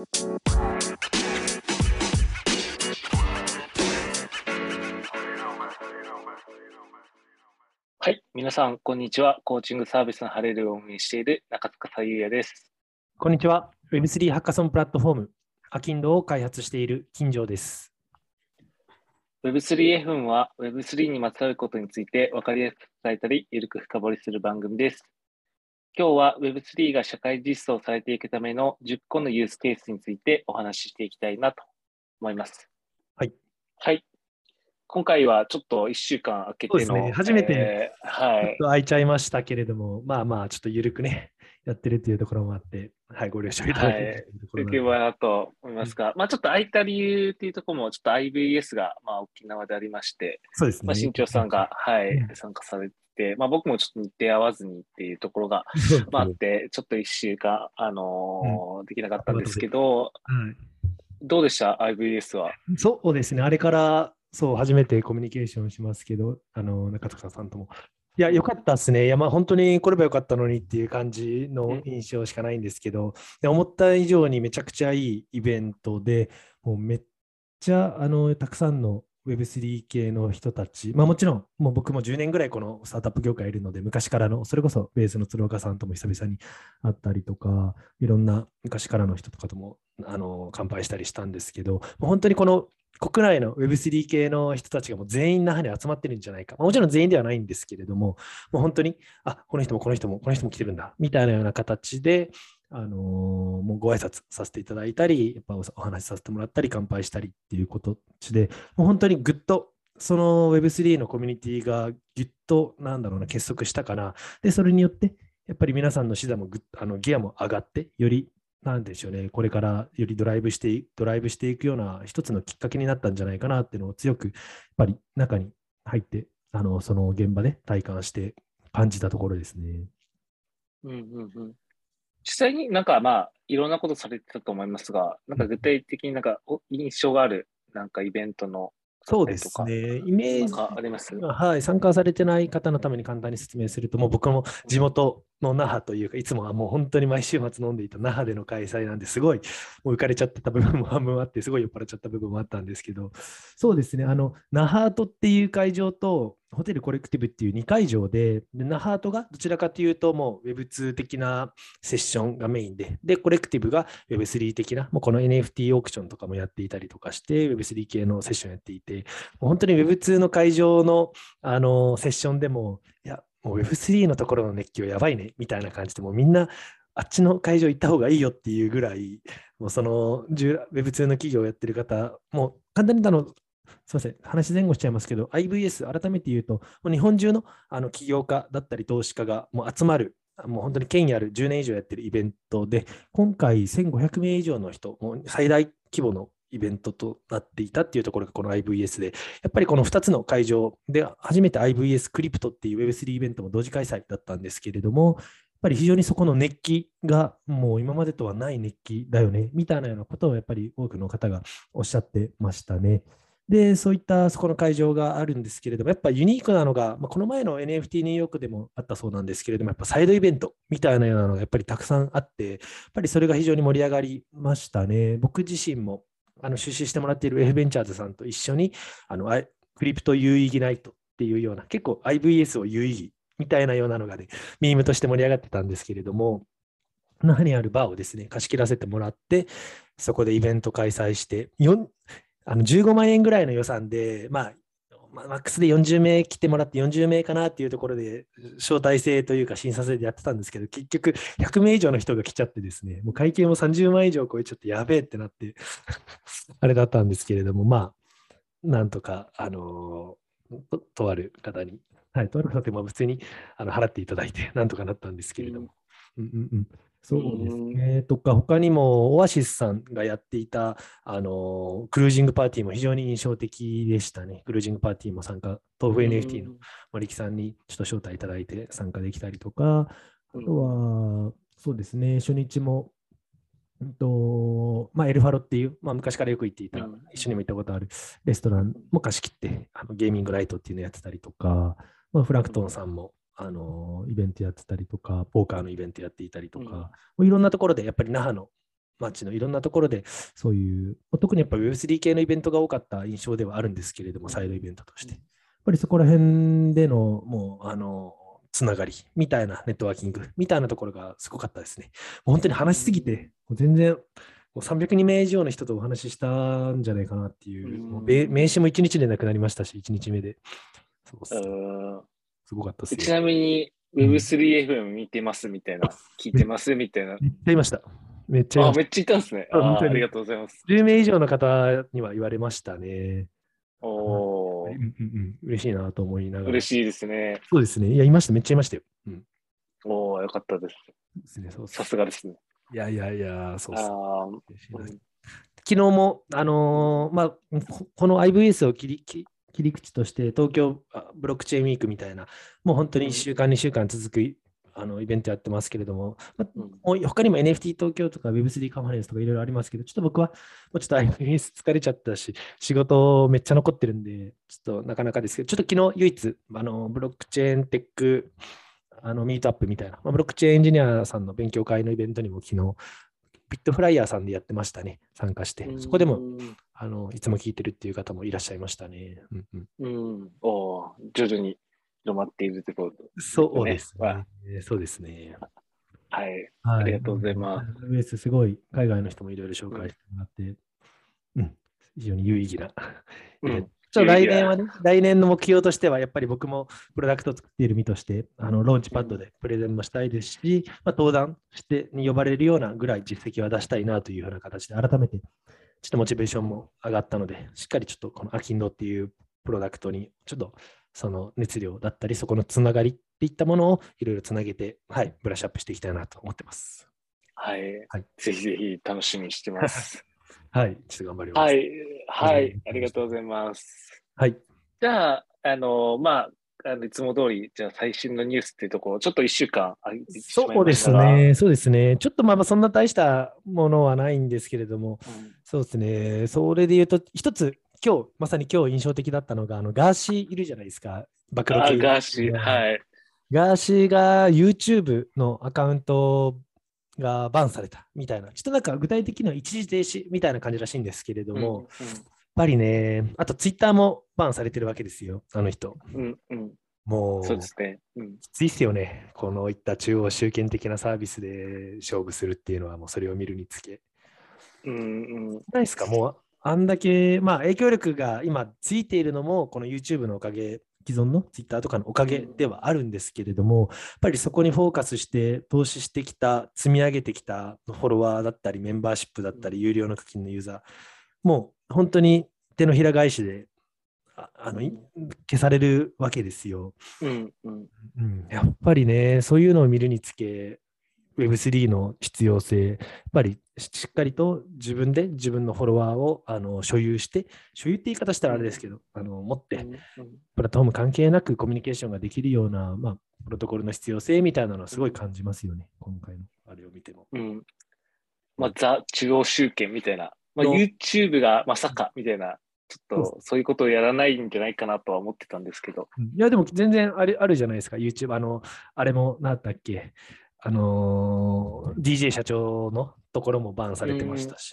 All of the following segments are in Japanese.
はい、皆さん、こんにちは。コーチングサービスのハレルを運営している中塚さゆやです。こんにちは。Web3 ハッカソンプラットフォーム、アキンドを開発している金城です。Web3F は Web3 にまつわることについて分かりやすく伝えたり、ゆるく深掘りする番組です。今日は Web3 が社会実装されていくための10個のユースケースについてお話ししていきたいなと思います。はい。はい。今回はちょっと1週間空けての、ね、初めて、えー、はい、空いちゃいましたけれども、まあまあ、ちょっと緩くね、やってるというところもあって、はい、ご了承いただいていければなと思いますが、うん、まあちょっと空いた理由っていうところも、ちょっと IVS がまあ沖縄でありまして、そうですね。まあ、新潮さんが、はい、参加されて、まあ僕もちょっと日程合わずにっていうところが、まあ、あって、ちょっと一週間、あのーうん、できなかったんですけど、どうでした ?IVS は？そうですね。あれからそう、初めてコミュニケーションしますけど、あの中塚さんとも。いや、よかったですね。いや、まあ、本当に来ればよかったのにっていう感じの印象しかないんですけど、で思った以上にめちゃくちゃいいイベントで、もうめっちゃあのたくさんの Web3 系の人たち、まあ、もちろん、もう僕も10年ぐらいこのスタートアップ業界いるので、昔からの、それこそベースの鶴岡さんとも久々に会ったりとか、いろんな昔からの人とかともあの乾杯したりしたんですけど、本当にこの国内の Web3 系の人たちがもう全員那覇に集まってるんじゃないか。もちろん全員ではないんですけれども、もう本当に、あ、この人もこの人もこの人も来てるんだ、みたいなような形で、あのー、もうご挨拶させていただいたり、やっぱお話しさせてもらったり、乾杯したりっていうことで、もう本当にぐっとその Web3 のコミュニティがぎゅっと、なんだろうな、結束したかな。で、それによって、やっぱり皆さんの資座もぐあのギアも上がって、よりなんでしょうね、これからよりドライブして、ドライブしていくような一つのきっかけになったんじゃないかなっていうのを強く、やっぱり中に入って、あのその現場で体感して感じたところですね。うんうんうん、実際になんかまあ、いろんなことされてたと思いますが、なんか具体的になんか印象があるなんかイベントのそうですね。イメージ。あります？はい。参加されてない方のために簡単に説明すると、もう僕も地元の那覇というか、いつもはもう本当に毎週末飲んでいた那覇での開催なんですごい、もう浮かれちゃってた部分も半分あって、すごい酔っ払っちゃった部分もあったんですけど、そうですね。あの、那覇アートっていう会場と、ホテルコレクティブっていう2会場で、で那覇アートがどちらかというと、もう Web2 的なセッションがメインで、で、コレクティブが Web3 的な、もうこの NFT オークションとかもやっていたりとかして、Web3 系のセッションやっていて、もう本当に Web2 の会場のあのセッションでも、いや、もう Web3 のところの熱狂やばいね、みたいな感じで、もうみんなあっちの会場行った方がいいよっていうぐらい、もうその Web2 の企業をやってる方、もう簡単に言ったの、すみません、話前後しちゃいますけど、IVS、改めて言うと、もう日本中のあの起業家だったり投資家がもう集まる、もう本当に権威ある10年以上やってるイベントで、今回1500名以上の人、もう最大規模のイベントとなっていたっていうところがこの IVS で、やっぱりこの2つの会場で初めて IVS クリプトっていう Web3 イベントも同時開催だったんですけれども、やっぱり非常にそこの熱気がもう今までとはない熱気だよね、みたいなようなことをやっぱり多くの方がおっしゃってましたね。で、そういったそこの会場があるんですけれども、やっぱユニークなのが、まあ、この前の NFT ニューヨークでもあったそうなんですけれども、やっぱサイドイベントみたいなようなのがやっぱりたくさんあって、やっぱりそれが非常に盛り上がりましたね。僕自身もあの出資してもらっている F ベンチャーズさんと一緒に、あのクリプト有意義ナイトっていうような、結構 IVS を有意義みたいなようなのがね、ミームとして盛り上がってたんですけれども、那にあるバーをですね、貸し切らせてもらって、そこでイベント開催して、あの15万円ぐらいの予算で、まあ、マックスで40名来てもらって40名かなっていうところで招待制というか審査制でやってたんですけど結局100名以上の人が来ちゃってですねもう会計も30万以上超えちゃってやべえってなって あれだったんですけれどもまあなんとかあのととある方にはいとある方ってまあ普通にあの払っていただいてなんとかなったんですけれども、うんうんうん、そうですね。とか、他にもオアシスさんがやっていたあのクルージングパーティーも非常に印象的でしたね。クルージングパーティーも参加、豆腐 NFT の森木さんにちょっと招待いただいて参加できたりとか、あとは、そうですね、初日も、うんとまあ、エルファロっていう、まあ、昔からよく行っていた、一緒にも行ったことあるレストランも貸し切ってあのゲーミングライトっていうのをやってたりとか、まあ、フラクトンさんもあのイベントやってたりとか、ポーカーのイベントやっていたりとか、うん、いろんなところでやっぱり那覇の街のいろんなところで、そういう、特にやっぱ Web3 系のイベントが多かった印象ではあるんですけれども、サイドイベントとして。やっぱりそこら辺での、もう、あの、つながりみたいなネットワーキングみたいなところがすごかったですね。本当に話しすぎて、もう全然、もう300人目以上の人とお話ししたんじゃないかなっていう、うん。もうべ名刺も1日でなくなりましたし、1日目で。そうっすごかったですちね。なみに Web3FM 見てますみたいな、聞いてますみたいな。めっちゃいました。めっちゃあ、めっちゃいたんですね。ああありがとうございます。10名以上の方には言われましたね。おーうんうんうん、嬉しいなと思いながら。嬉しいですね。そうですね。いや、いました。めっちゃいましたよ。うん。おーよかったです。ですね。そうそさうすがですね。いやいやいや、そうそう。あ嬉しいなー昨日も、あのーまあ、ここの IVS を切り切切り口として、東京あブロックチェーンウィークみたいな、もう本当に1週間、2週間続くあのイベントやってますけれども、まあ他にも NFT 東京とか Web3 カンファレンスとかいろいろありますけど、ちょっと僕はもうちょっと IVS 疲れちゃったし、仕事めっちゃ残ってるんで、ちょっとなかなかですけど、ちょっと昨日唯一、あのブロックチェーンテックあのミートアップみたいな、まあ、ブロックチェーンエンジニアさんの勉強会のイベントにも昨日、ビットフライヤーさんでやってましたね、参加して。そこでもうんあのいつも聞いてるっていう方もいらっしゃいましたね。うんうん、うん。おー徐々に広まっているところ。そうですわね。そうですね。はい。はありがとうございます。IBS すごい海外の人もいろいろ紹介してもらって、うん、非常に有意義な。うんちょ来年はね、来年の目標としては、やっぱり僕もプロダクトを作っている身として、あのローンチパッドでプレゼンもしたいですし、まあ、登壇してに呼ばれるようなぐらい実績は出したいなというふうな形で、改めてちょっとモチベーションも上がったので、しっかりちょっとこのアキンドっていうプロダクトに、ちょっとその熱量だったり、そこのつながりっていったものをいろいろつなげて、はい、ブラッシュアップしていきたいなと思ってます。はい。はいぜひぜひ楽しみにしてます。はい、ちょっと頑張ります。はい。はいうん。ありがとうございます。はい。じゃあ、あの、まあ、あのいつも通り、じゃあ最新のニュースっていうところ、ちょっと1週間そうで。すね、そうですね。ちょっとまあまあそんな大したものはないんですけれども、うん。そうですね。それで言うと、一つ、今日、まさに今日印象的だったのが、あのガーシーいるじゃないですか。暴露ガーシー、はい。ガーシーが YouTube のアカウントがバンされたみたいな、ちょっとなんか具体的には一時停止みたいな感じらしいんですけれども、やっぱりね、あと Twitter もバンされてるわけですよ、あの人。うん、うん、うん。もう、そうですね。うん。きついっすよね。このいった中央集権的なサービスで勝負するっていうのは、もうそれを見るにつけ。うん、うん。ないですか？もう、あんだけ、まあ、影響力が今ついているのも、この YouTube のおかげ、既存の Twitter とかのおかげではあるんですけれども、やっぱりそこにフォーカスして投資してきた、積み上げてきたフォロワーだったり、メンバーシップだったり、有料の課金のユーザー、もう本当に手のひら返しで、ああのい消されるわけですよ。うん、うん。うん、やっぱりね、そういうのを見るにつけ、Web3 の必要性、やっぱりしっかりと自分で自分のフォロワーをあの所有して、所有って言い方したらあれですけど、あの持って、うんプラットフォーム関係なくコミュニケーションができるような、まあ、プロトコルの必要性みたいなのはすごい感じますよね、今回の。あれを見ても。うん。まあ、ザ中央集権みたいな、まあ、の YouTube がまさかみたいな、ちょっそとそういうことをやらないんじゃないかなとは思ってたんですけど。うん。いや、でも全然あれあるじゃないですか、YouTube。あの、あれも、なんだっけ、あのー DJ 社長のところもバンされてましたし。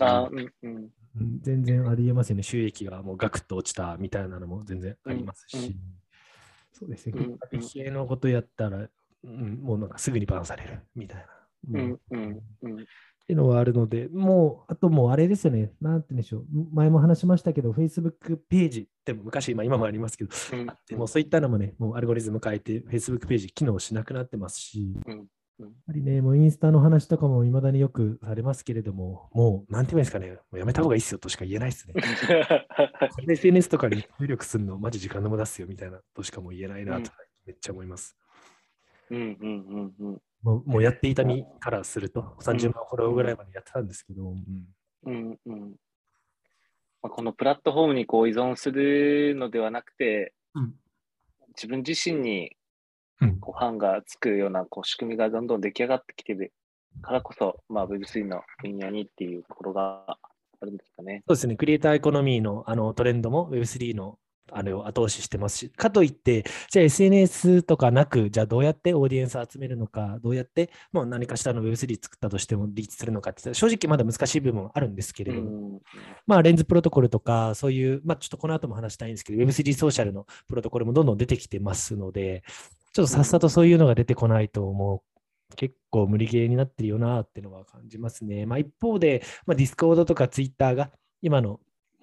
全然ありえますよね。収益がもうガクッと落ちたみたいなのも全然ありますし。そうですね。うん結果的系のことやったら、うん、もうなんかすぐにバンされるみたいな。うんっうんうんていうのはあるので、もう、あともうあれですよね。なんて言うんでしょう。前も話しましたけど、Facebook ページって昔、まあ、今もありますけど、うんあってもうそういったのもね、もうアルゴリズム変えて、Facebook ページ機能しなくなってますし、うんうんやっぱりね、もうインスタの話とかも未だによくされますけれども、もう、なんて言うんですかね、もうやめた方がいいっすよとしか言えないですね。これで SNS とかに入力するの、マジ時間の無駄っすよみたいなとしかもう言えないなと、めっちゃ思います。うんうんうんうんもうもうやっていた身からすると、30万フォローぐらいまでやってたんですけど、うん。うんうん。まあ、このプラットフォームにこう依存するのではなくて、うん。自分自身にうんこうファンがつくようなこう仕組みがどんどん出来上がってきてるからこそ、まあ、Web3 の分野にっていうところがあるんですかね。そうですね、クリエイターエコノミーのあのトレンドも Web3 のあれを後押ししてますし、かといって、じゃあ SNS とかなく、じゃあどうやってオーディエンスを集めるのか、どうやってもう何かしらの Web3 作ったとしてもリーチするのかって正直まだ難しい部分はあるんですけれども、うん。まあ、レンズプロトコルとか、そういう、まあ、ちょっとこの後も話したいんですけど、Web3 ソーシャルのプロトコルもどんどん出てきてますので、ちょっとさっさとそういうのが出てこないと、もう結構無理ゲーになってるよなっていうのは感じますね。まあ、一方で、まあ、Discord とか Twitter が今の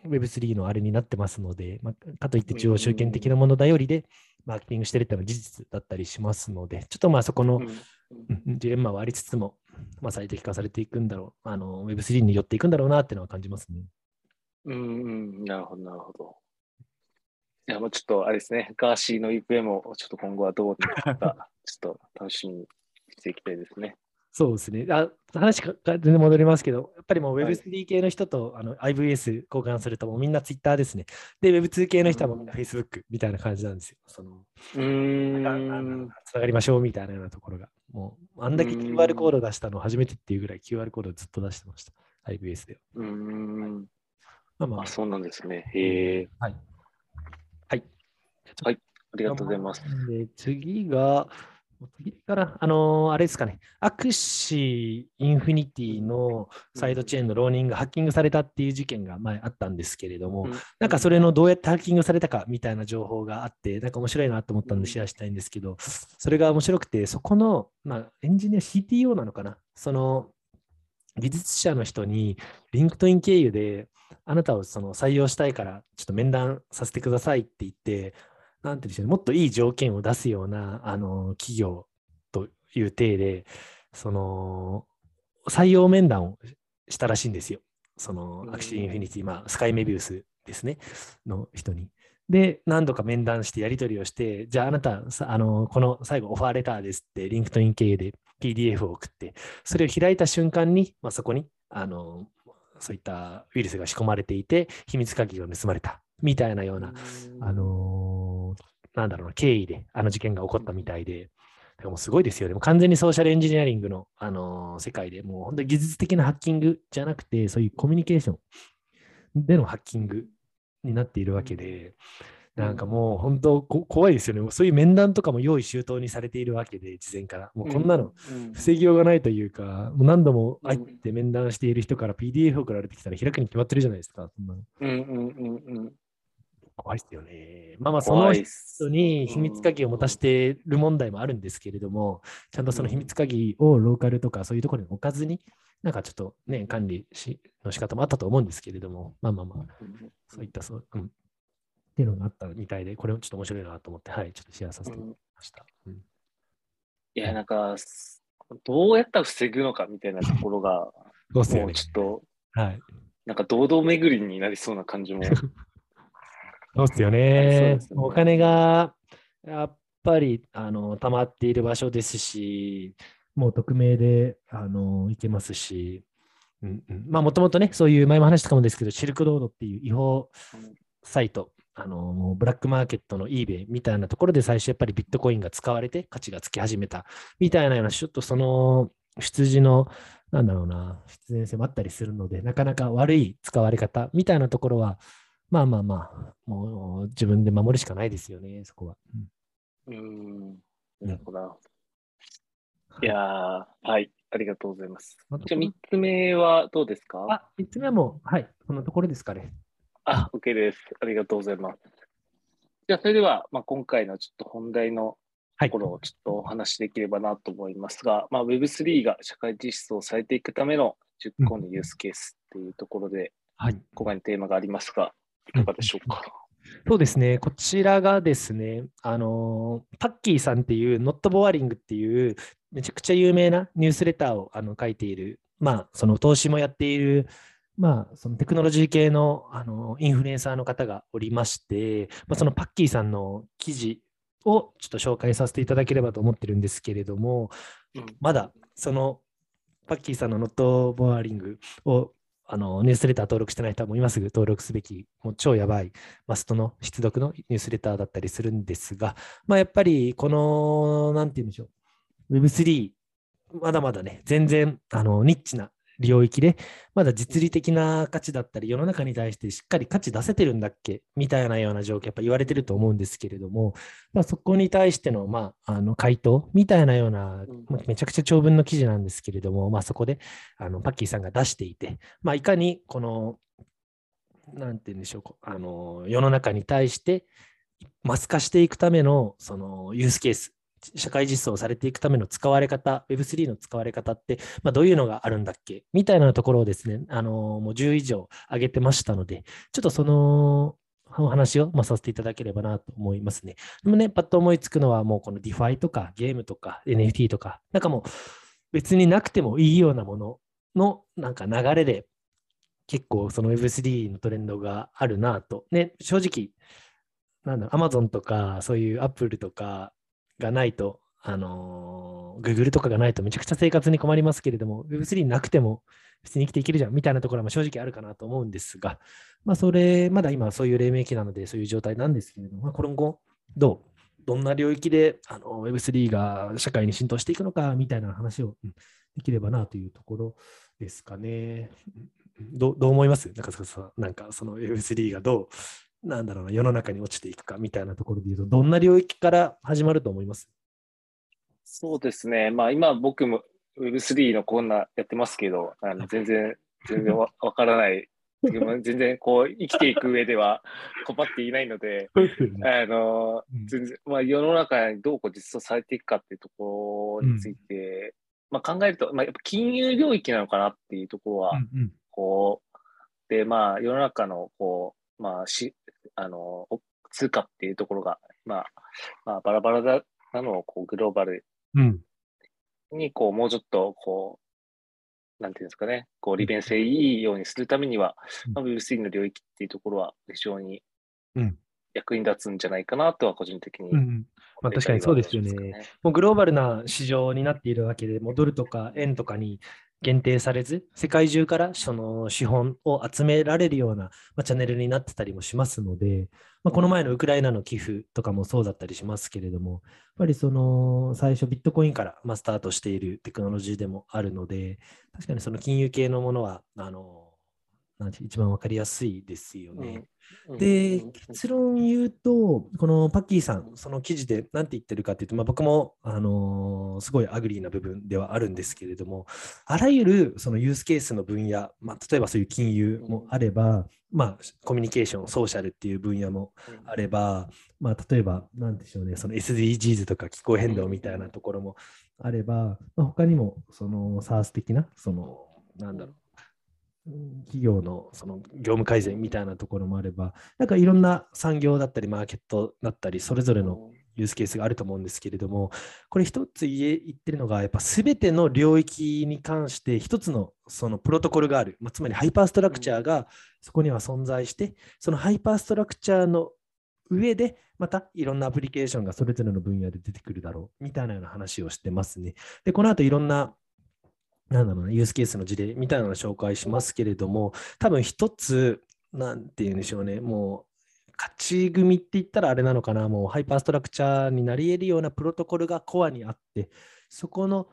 Web3 のあれになってますので、まあ、かといって中央集権的なものだよりで、マーケティングしてるっていうのは事実だったりしますので、ちょっとまあそこのジレンマはありつつも、まあ、最適化されていくんだろう、あの Web3 に寄っていくんだろうなっていうのは感じますね。うんうん、なるほど、なるほど。いや、もうちょっとあれですね、ガーシーの行方もちょっと今後はどうなるか、ちょっと楽しみにしていきたいですね。そうですね。あ話が全然戻りますけど、やっぱりもうはい Web3 系の人と、あの IVS 交換するともうみんな Twitter ですね。で、Web2 系の人はもうみんな Facebook みたいな感じなんですよ。そのうん。つながりましょうみたいなようなところが。もうあんだけうん QR コード出したの初めてっていうぐらい QR コードずっと出してました。IVS では。うーん。まあまああ、そうなんですね。へえ。はい。はい。はいありがとうございます。で次が、次から、あのーあれですかね、 Axie Infinity のサイドチェーンの Ronin がハッキングされたっていう事件が前あったんですけれども、なんかそれのどうやってハッキングされたかみたいな情報があって、なんか面白いなと思ったんでシェアしたいんですけど、それが面白くて、そこの、まあ、エンジニア CTO なのかな、その技術者の人に、 LinkedIn 経由で、あなたをその採用したいから、ちょっと面談させてくださいって言って、なんていうんでしょうね、もっといい条件を出すようなあの企業という体で、その採用面談をしたらしいんですよ。その Axie Infinity、まあ、 Sky Mavis ですね、の人に。で、何度か面談してやり取りをして、じゃああなた、さあのこの最後 offer letter ですって、 LinkedIn 経由で PDF を送って、それを開いた瞬間に、まあ、そこにあのそういったウイルスが仕込まれていて、秘密鍵が盗まれた。みたいなような、あのーなんだろうな、経緯であの事件が起こったみたいで、だからもうすごいですよね。もう完全にソーシャルエンジニアリングの、あのー世界でもう本当に技術的なハッキングじゃなくて、そういうコミュニケーションでのハッキングになっているわけで、なんかもう本当こ怖いですよね。もうそういう面談とかも用意周到にされているわけで、事前から。もうこんなのうん防ぎようがないというか、もう何度も入って面談している人から PDF 送られてきたら開くに決まってるじゃないですか。そんなのうんうんうんうん。怖いですよね。まあまあ、その人に秘密鍵を持たせてる問題もあるんですけれども、ちゃんとその秘密鍵をローカルとかそういうところに置かずに、なんかちょっとね、管理しの仕方もあったと思うんですけれども、まあまあまあ、うんそういったそう、うん、っていうのがあったみたいで、これもちょっと面白いなと思って、はい、ちょっとシェアさせてもらいました。うんいや、なんか、すどうやったら防ぐのかみたいなところが、もうそうっすよね。ちょっと、はい。なんか堂々巡りになりそうな感じも。そうですよね。お金がやっぱりあの溜まっている場所ですし、もう匿名であの行けますし、うんうん、まあもともとね、そういう前も話したかもですけど、シルクロードっていう違法サイト、あのブラックマーケットの eBay みたいなところで最初やっぱりビットコインが使われて価値がつき始めたみたいなような、ちょっとその出自の、なんだろうな、必然性もあったりするので、なかなか悪い使われ方みたいなところは、まあまあまあ、もう自分で守るしかないですよね、そこは。うんうん。なるほど。いやー、はい、ありがとうございます。まあじゃあ、3つ目はどうですか？あ、3つ目はもう、はい、このところですかね。あ、OK です。ありがとうございます。じゃあ、それでは、まあ、今回のちょっと本題のはいところをちょっとお話しできればなと思いますが、まあ、Web3 が社会実装されていくための10個のユースケースっていうところで、はい。今回のテーマがありますが、いかがでしょうか？そうですね、こちらがですね、あのーパッキーさんっていう、ノットボワリングっていう、めちゃくちゃ有名なニュースレターをあの書いている、まあ、その投資もやっている、まあ、そのテクノロジー系の、あのインフルエンサーの方がおりまして、まあ、そのパッキーさんの記事をちょっと紹介させていただければと思ってるんですけれども、うんまだそのパッキーさんのノットボワリングをあのニュースレター登録してない人はもう今すぐ登録すべき、もう超やばいマストの必読のニュースレターだったりするんですが、まあ、やっぱりこの、なんて言うんでしょう、Web3、まだまだね、全然あのニッチな領域で、まだ実利的な価値だったり、世の中に対してしっかり価値出せてるんだっけ？みたいなような状況、やっぱ言われてると思うんですけれども、まあ、そこに対しての,、まあ、あの回答みたいなような、まあ、めちゃくちゃ長文の記事なんですけれども、まあ、そこであのパッキーさんが出していて、まあ、いかにこの、なんて言うんでしょう、あの世の中に対してマス化していくためのそのユースケース、社会実装されていくための使われ方、Web3 の使われ方って、まあ、どういうのがあるんだっけ？みたいなところをですね、あのもう10以上挙げてましたので、ちょっとそのお話を、まあ、させていただければなと思いますね。でもね、パッと思いつくのは、もうこの DeFi とかゲームとか NFT とか、なんかもう別になくてもいいようなもののなんか流れで、結構その Web3 のトレンドがあるなと。ね、正直、なんだ、Amazon とか、そういう Apple とかがないと、あのー、Google とかがないとめちゃくちゃ生活に困りますけれども、Web3 なくても別に生きていけるじゃんみたいなところは正直あるかなと思うんですが、まあ、それ、まだ今そういう黎明期なので、そういう状態なんですけれども、まあ、今後、どうどんな領域であの Web3 が社会に浸透していくのかみたいな話をできればなというところですかね。どどう思います？なんかそなんかその Web3 がどうなんだろうな世の中に落ちていくかみたいなところで言うとどんな領域から始まると思います？そうですね。まあ今僕も Web3 のコーナーやってますけど、あの全然、全然わ からない。全然こう生きていく上では困っていないので、あの、全然、まあ世の中にどうこう実装されていくかっていうところについて、まあ考えると、まあやっぱ金融領域なのかなっていうところは、こう、で、まあ世の中のこう、まあし、あの、通貨っていうところが、まあ、まあバラバラだなのをこうグローバルに、こう、もうちょっと、こう、なんていうんですかね、こう、利便性いいようにするためには、まあ、Web3 の領域っていうところは非常に役に立つんじゃないかなとは個人的に、うん、まあ、確かにそうですよね。もうグローバルな市場になっているわけで、もうドルとか円とかに限定されず、世界中からその資本を集められるような、まあ、チャンネルになってたりもしますので、まあ、この前のウクライナの寄付とかもそうだったりしますけれども、やっぱりその最初ビットコインからまスタートしているテクノロジーでもあるので、確かにその金融系のものは、あの一番わかりやすいですよね。で、結論言うと、この Packy さん、その記事で何て言ってるかっていうと、まあ、僕も、あのー、すごい agree な部分ではあるんですけれども、あらゆるそのユースケースの分野、まあ、例えばそういう金融もあれば、まあ、コミュニケーション、ソーシャルっていう分野もあれば、まあ、例えば、なんでしょうね、その SDGs とか気候変動みたいなところもあれば、まあ、他にも、その SARS 的な、その、なんだろう、企業のその業務改善みたいなところもあれば、なんかいろんな産業だったり、マーケットだったり、それぞれのユースケースがあると思うんですけれども、これ一つ言ってるのが、やっぱ全ての領域に関して一つのそのプロトコルがある、まあ、つまりハイパーストラクチャーがそこには存在して、そのハイパーストラクチャーの上で、またいろんなアプリケーションがそれぞれの分野で出てくるだろうみたいなような話をしてますね。で、この後いろんななんだろうな、ユースケースの事例みたいなのを紹介しますけれども、多分一つ、なんて言うんでしょうね、もう、勝ち組って言ったらあれなのかな、もうハイパーストラクチャーになり得るようなプロトコルがコアにあって、そこの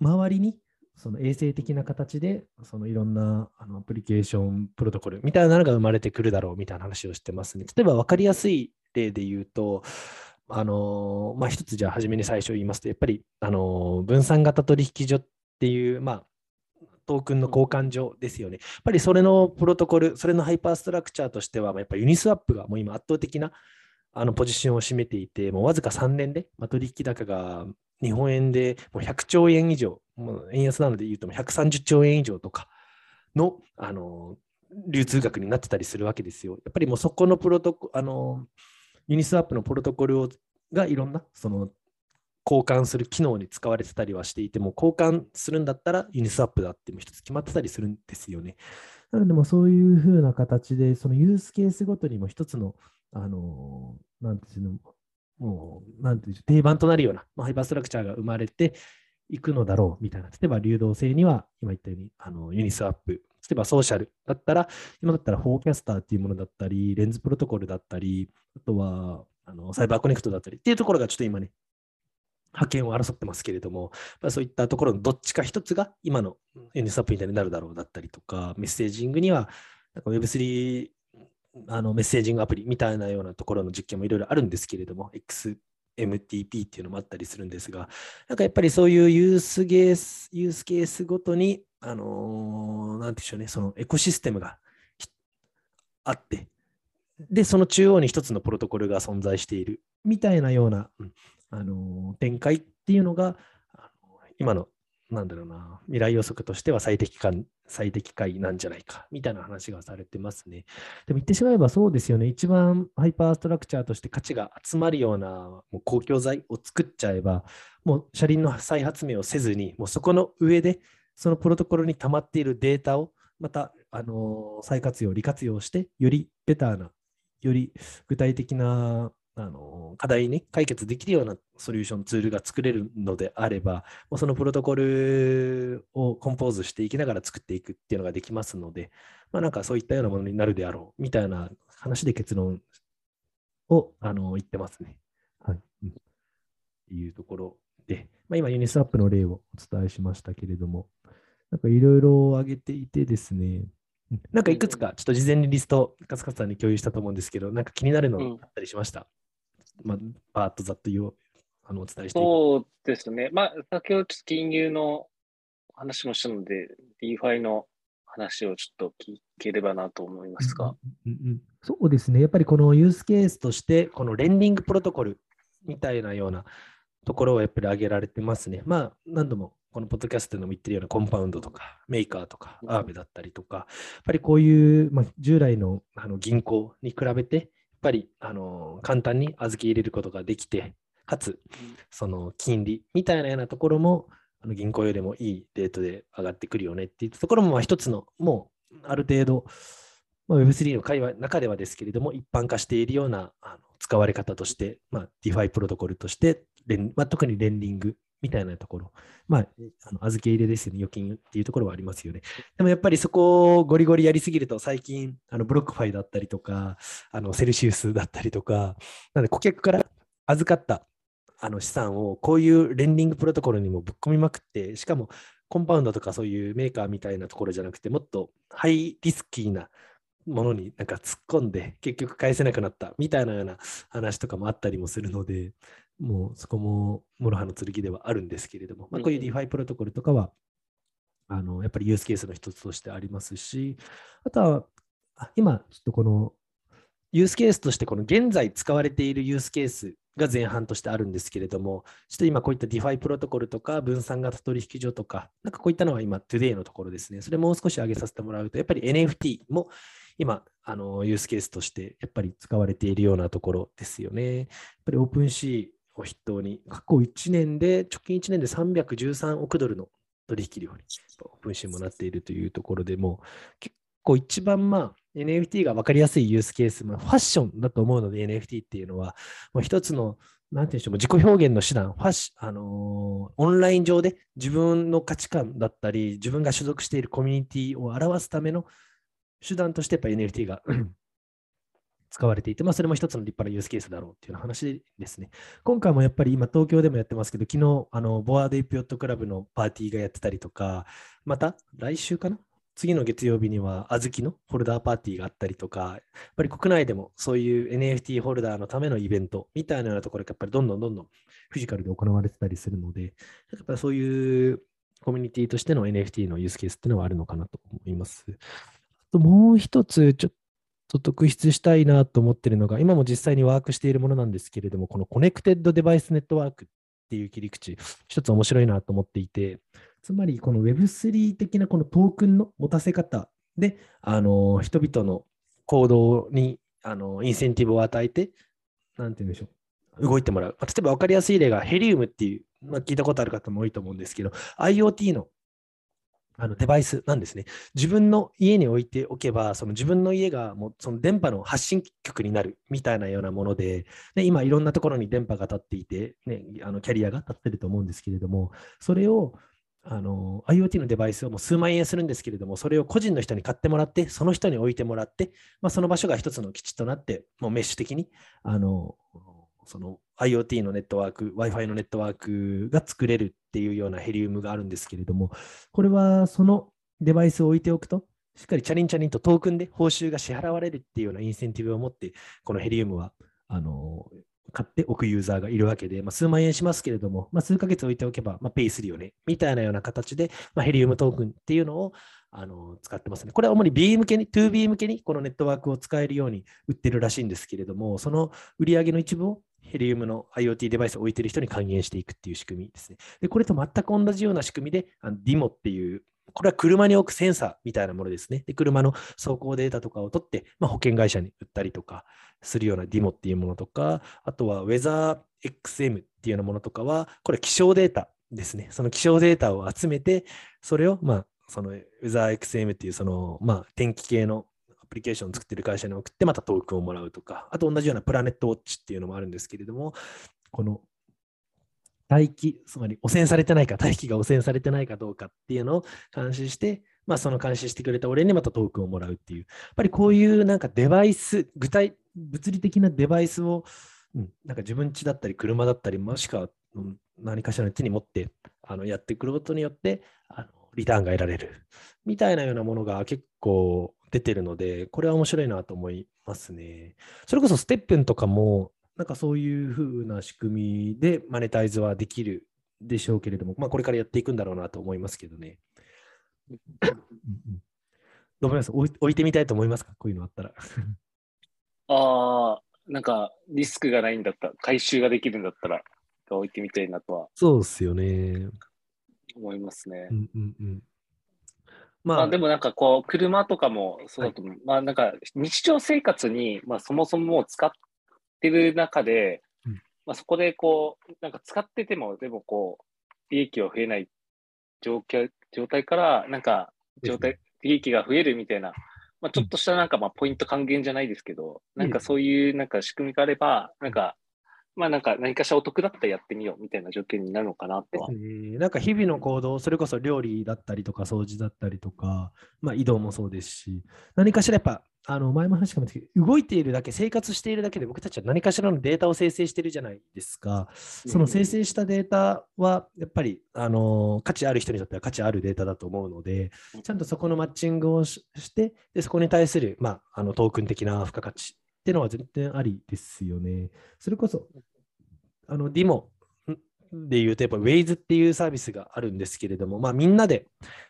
周りに、その衛生的な形で、そのいろんなあのアプリケーションプロトコルみたいなのが生まれてくるだろうみたいな話をしてますね。例えば分かりやすい例で言うと、あのまあ、一つじゃあ初めに最初言いますと、やっぱり、あの分散型取引所っっていう、まあ、トークンの交換所ですよね。やっぱりそれのプロトコル、それのハイパーストラクチャーとしては、やっぱりユニスワップがもう今圧倒的なあのポジションを占めていて、もうわずか3年で、取引高が日本円でもう100兆円以上、もう円安なので言うと130兆円以上とかの、あの流通額になってたりするわけですよ。やっぱりもうそこのプロトコあのユニスワップのプロトコルをがいろんなその交換する機能に使われてたりはしていても、交換するんだったらユニスワップだっても一つ決まってたりするんですよね。なので、もそういうふうな形で、そのユースケースごとにも一つの、あの、なんていうの、もう、なんていう定番となるような、まあ、 hyperstructure が生まれていくのだろうみたいな。例えば流動性には、今言ったように、あの Uniswap。例えばソーシャルだったら、今だったら Farcaster っていうものだったり、 Lens Protocol だったり、あとはあの CyberConnect だったりっていうところがちょっと今ね、覇権を争ってますけれども、まあ、そういったところのどっちか一つが今の Uniswap みたいになるだろうだったりとか、メッセージングにはなんか Web3 あのメッセージングアプリみたいなようなところの実験もいろいろあるんですけれども、XMTP っていうのもあったりするんですが、なんかやっぱりそういうユースケース、ユースケースごとに、あのー、なんでしょうね、そのエコシステムがあって、で、その中央に一つのプロトコルが存在しているみたいなような、うん、あの、展開っていうのが、今のなんだろうな、未来予測としては最適化最適解なんじゃないか、みたいな話がされてますね。でも言ってしまえばそうですよね。一番ハイパーストラクチャーとして価値が集まるようなもう公共財を作っちゃえば、もう車輪の再発明をせずに、もうそこの上で、そのプロトコルに溜まっているデータを、また、あの、再活用、利活用して、よりベターな、より具体的なあの課題に解決できるようなソリューションツールが作れるのであれば、もうそのプロトコルをコンポーズしていきながら作っていくっていうのができますので、まあ、なんかそういったようなものになるであろうみたいな話で結論をあの言ってますね。はい。うん、っていうところで、まあ、今ユニスワップの例をお伝えしましたけれども、なんかいろいろ挙げていてですね、なんかいくつかちょっと事前にリスト、カスカスさんに共有したと思うんですけど、なんか気になるのあったりしました、まあ、パートざっと言おあのお伝えしてそうですね。まあ、先ほどちょっと金融の話もしたので、DeFi の話をちょっと聞ければなと思いますが、うんうんうん。そうですね。やっぱりこのユースケースとして、このレンディングプロトコルみたいなようなところをやっぱり挙げられてますね。まあ、何度もこのポッドキャストでも言ってるようなコンパウンドとか、メーカーとか、アーベだったりとか、やっぱりこういう、まあ、従来のあの銀行に比べて、ぱりあの簡単に預け入れることができて、かつ、その金利みたいなようなところも、あの銀行よりもいいレートで上がってくるよねっていったところも、まあ、一つの、もうある程度、まあ、Web3 の会話中ではですけれども、一般化しているようなあの使われ方として、まあ、DeFi プロトコルとしてまあ、特にレンディングみたいなところ、まあ、あの預け入れですよね、預金っていうところはありますよね。でもやっぱりそこをゴリゴリやりすぎると、最近、あの BlockFi だったりとか、あのセルシウスだったりとか、なので顧客から預かったあの資産をこういうレンディングプロトコルにもぶっ込みまくって、しかもコンパウンドとかそういうメーカーみたいなところじゃなくて、もっとハイリスキーなものになんか突っ込んで結局返せなくなったみたいなような話とかもあったりもするので、もうそこも諸刃の剣ではあるんですけれども、まあ、こういう DeFi プロトコルとかは、あのやっぱりユースケースの一つとしてありますし、あとは、今、ちょっとこのユースケースとして、この現在使われているユースケースが前半としてあるんですけれども、ちょっと今こういった DeFi プロトコルとか分散型取引所とか、なんかこういったのは今 Today のところですね。それもう少し上げさせてもらうと、やっぱり NFT も今、あのユースケースとしてやっぱり使われているようなところですよね。やっぱり OpenC を筆頭に、過去1年で、直近1年で313億ドルの取引量に、分身もなっているというところでも、結構一番まあ、NFT が分かりやすいユースケース、まあ、ファッションだと思うので NFT っていうのは、もう一つの、なんていうんでしょう、自己表現の手段、ファッシあのー、オンライン上で自分の価値観だったり、自分が所属しているコミュニティを表すための手段としてやっぱ NFT が使われていて、まあ、それも一つの立派なユースケースだろうっていう話ですね。今回もやっぱり今、東京でもやってますけど、昨日、あのボアードイピヨットクラブのパーティーがやってたりとか、また来週かな？次の月曜日には、あずきのホルダーパーティーがあったりとか、やっぱり国内でもそういう NFT ホルダーのためのイベントみたいなところがやっぱりどんどんどんどんフィジカルで行われてたりするので、やっぱりそういうコミュニティとしての NFT のユースケースっていうのはあるのかなと思います。あともう一つ、ちょっとと特筆したいなと思ってるのが、今も実際にワークしているものなんですけれども、この connected device network っていう切り口、一つ面白いなと思っていて、つまりこの Web3 的なこのトークンの持たせ方で、あの人々の行動にあのインセンティブを与えて、なんて言うんでしょう、動いてもらう。例えば分かりやすい例が Helium っていう、まあ、聞いたことある方も多いと思うんですけど、IoT のあのデバイスなんですね。自分の家に置いておけば、その自分の家がもうその電波の発信局になるみたいなようなもので、ね、今いろんなところに電波が立っていて、ね、あのキャリアが立ってると思うんですけれども、それをあの IoT のデバイスをもう数万円するんですけれども、それを個人の人に買ってもらって、その人に置いてもらって、まあ、その場所が一つの基地となって、もうメッシュ的にあのその IoT のネットワーク、Wi-Fi のネットワークが作れるっていうようなヘリウムがあるんですけれども、これはそのデバイスを置いておくと、しっかりチャリンチャリンとトークンで報酬が支払われるっていうようなインセンティブを持って、このヘリウムはあの買っておくユーザーがいるわけで、まあ、数万円しますけれども、まあ、数ヶ月置いておけば、まあ、ペイするよね、みたいなような形で、まあ、ヘリウムトークンっていうのをあの使ってますね。これは主に B 向けに、2B 向けにこのネットワークを使えるように売ってるらしいんですけれども、その売り上げの一部をヘリウムの IoT デバイスを置いてる人に還元していくっていう仕組みですね。で、これと全く同じような仕組みで、あの DIMO っていう、これは車に置くセンサーみたいなものですね。で、車の走行データとかを取って、まあ、保険会社に売ったりとかするような DIMO っていうものとか、あとは WeatherXM っていうようなものとかは、これ気象データですね。その気象データを集めて、それをまあその WeatherXM っていうその、まあ、天気系のアプリケーションを作ってる会社に送ってまたトークンをもらうとか、あと同じようなプラネットウォッチっていうのもあるんですけれども、この大気、つまり汚染されてないか、大気が汚染されてないかどうかっていうのを監視して、まあ、その監視してくれた俺にまたトークンをもらうっていう、やっぱりこういうなんかデバイス、具体、物理的なデバイスを、うん、なんか自分家だったり車だったり、もしくは何かしらの手に持ってあのやってくることによって、あのリターンが得られる。みたいなようなものが結構出てるので、これは面白いなと思いますね。それこそステップンとかも、なんかそういう風な仕組みでマネタイズはできるでしょうけれども、まあこれからやっていくんだろうなと思いますけどね。どう思います置いてみたいと思いますか？こういうのあったら。ああ、なんかリスクがないんだったら、回収ができるんだったら、置いてみたいなとは。そうですよね。思いますね。うんうんうんまあ、まあ、でもなんかこう、車とかもそうだと思う。はい、まあなんか日常生活に、まあそもそももう使ってる中で、うん、まあそこでこう、なんか使ってても、でもこう、利益を増えない状況状態から、なんか状態、利益が増えるみたいな、まあちょっとしたなんかまあポイント還元じゃないですけど、うん、なんかそういうなんか仕組みがあれば、なんかまあなんか何かしらお得だったらやってみようみたいな条件になるのかなとは。えー、なんか日々の行動、それこそ料理だったりとか掃除だったりとか、まあ移動もそうですし、何かしらやっぱ、あの前も話しかもけど、動いているだけ、生活しているだけで僕たちは何かしらのデータを生成しているじゃないですか。その生成したデータはやっぱり、あの価値ある人にとっては価値あるデータだと思うので、ちゃんとそこのマッチングをして、でそこに対する、まあ、あのトークン的な付加価値っていうのは全然ありですよね。それこそ、あの、ディモで言うと、やっぱ Waze っていうサービスがあるんですけれども、まあ、みんなで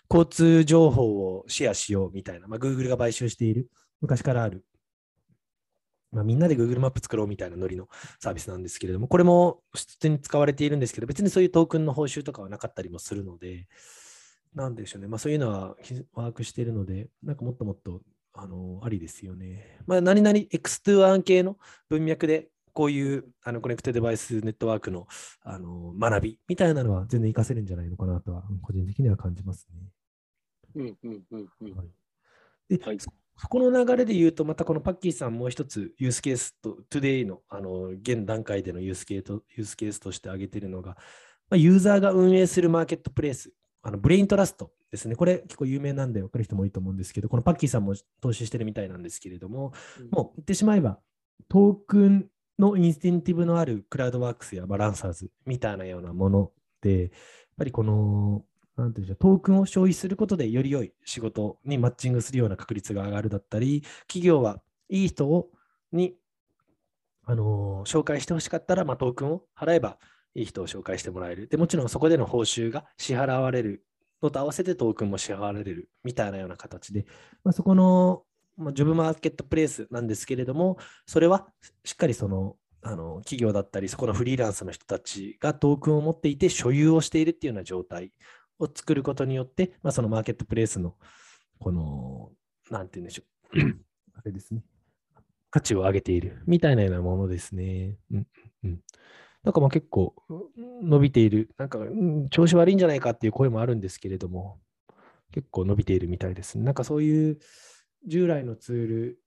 交通情報をシェアしようみたいな、まあ、Google が買収している、昔からある、まあ、みんなで Google マップ作ろうみたいなノリのサービスなんですけれども、これも普通に使われているんですけど、別にそういうトークンの報酬とかはなかったりもするので、なんでしょうね、まあ、そういうのはワークしているので、なんかもっともっとあの、ありですよね。まあ、何々 X2 案系の文脈で、こういうあのコネクトデバイスネットワークのあの学びみたいなのは全然活かせるんじゃないのかなとは、個人的には感じますね。うんうんうんうん。はい、で、はい、そこの流れで言うと、またこの Packy さん、もう一つユースケースと、 today のあの現段階でのユースケースユースケースとして挙げているのが、まあ、ユーザーが運営するマーケットプレイス、あの Braintrust ですね。これ結構有名なんで分かる人も多いと思うんですけど、この Packy さんも投資してるみたいなんですけれども、うん、もう言ってしまえば、トークンのインセンティブのあるクラウドワークスやバランサーズみたいなようなもので、やっぱりこの、なんていうんでしょう、トークンを消費することでより良い仕事にマッチングするような確率が上がるだったり、企業はいい人をに、あのー、紹介してほしかったら、まあ、トークンを払えばいい人を紹介してもらえる。でもちろんそこでの報酬が支払われるのと合わせてトークンも支払われるみたいなような形で、まあ、そこの、まあ、ジョブマーケットプレイスなんですけれども、それはしっかりそのあの企業だったり、そこのフリーランスの人たちがトークンを持っていて所有をしているっていうような状態を作ることによって、まあ、そのマーケットプレイスのこの、なんて言うんでしょう、あれですね、価値を上げているみたいなようなものですね。うんうんなんかまあ結構伸びている、なんか、調子悪いんじゃないかっていう声もあるんですけれども、結構伸びているみたいですね。なんかそういう従来のツール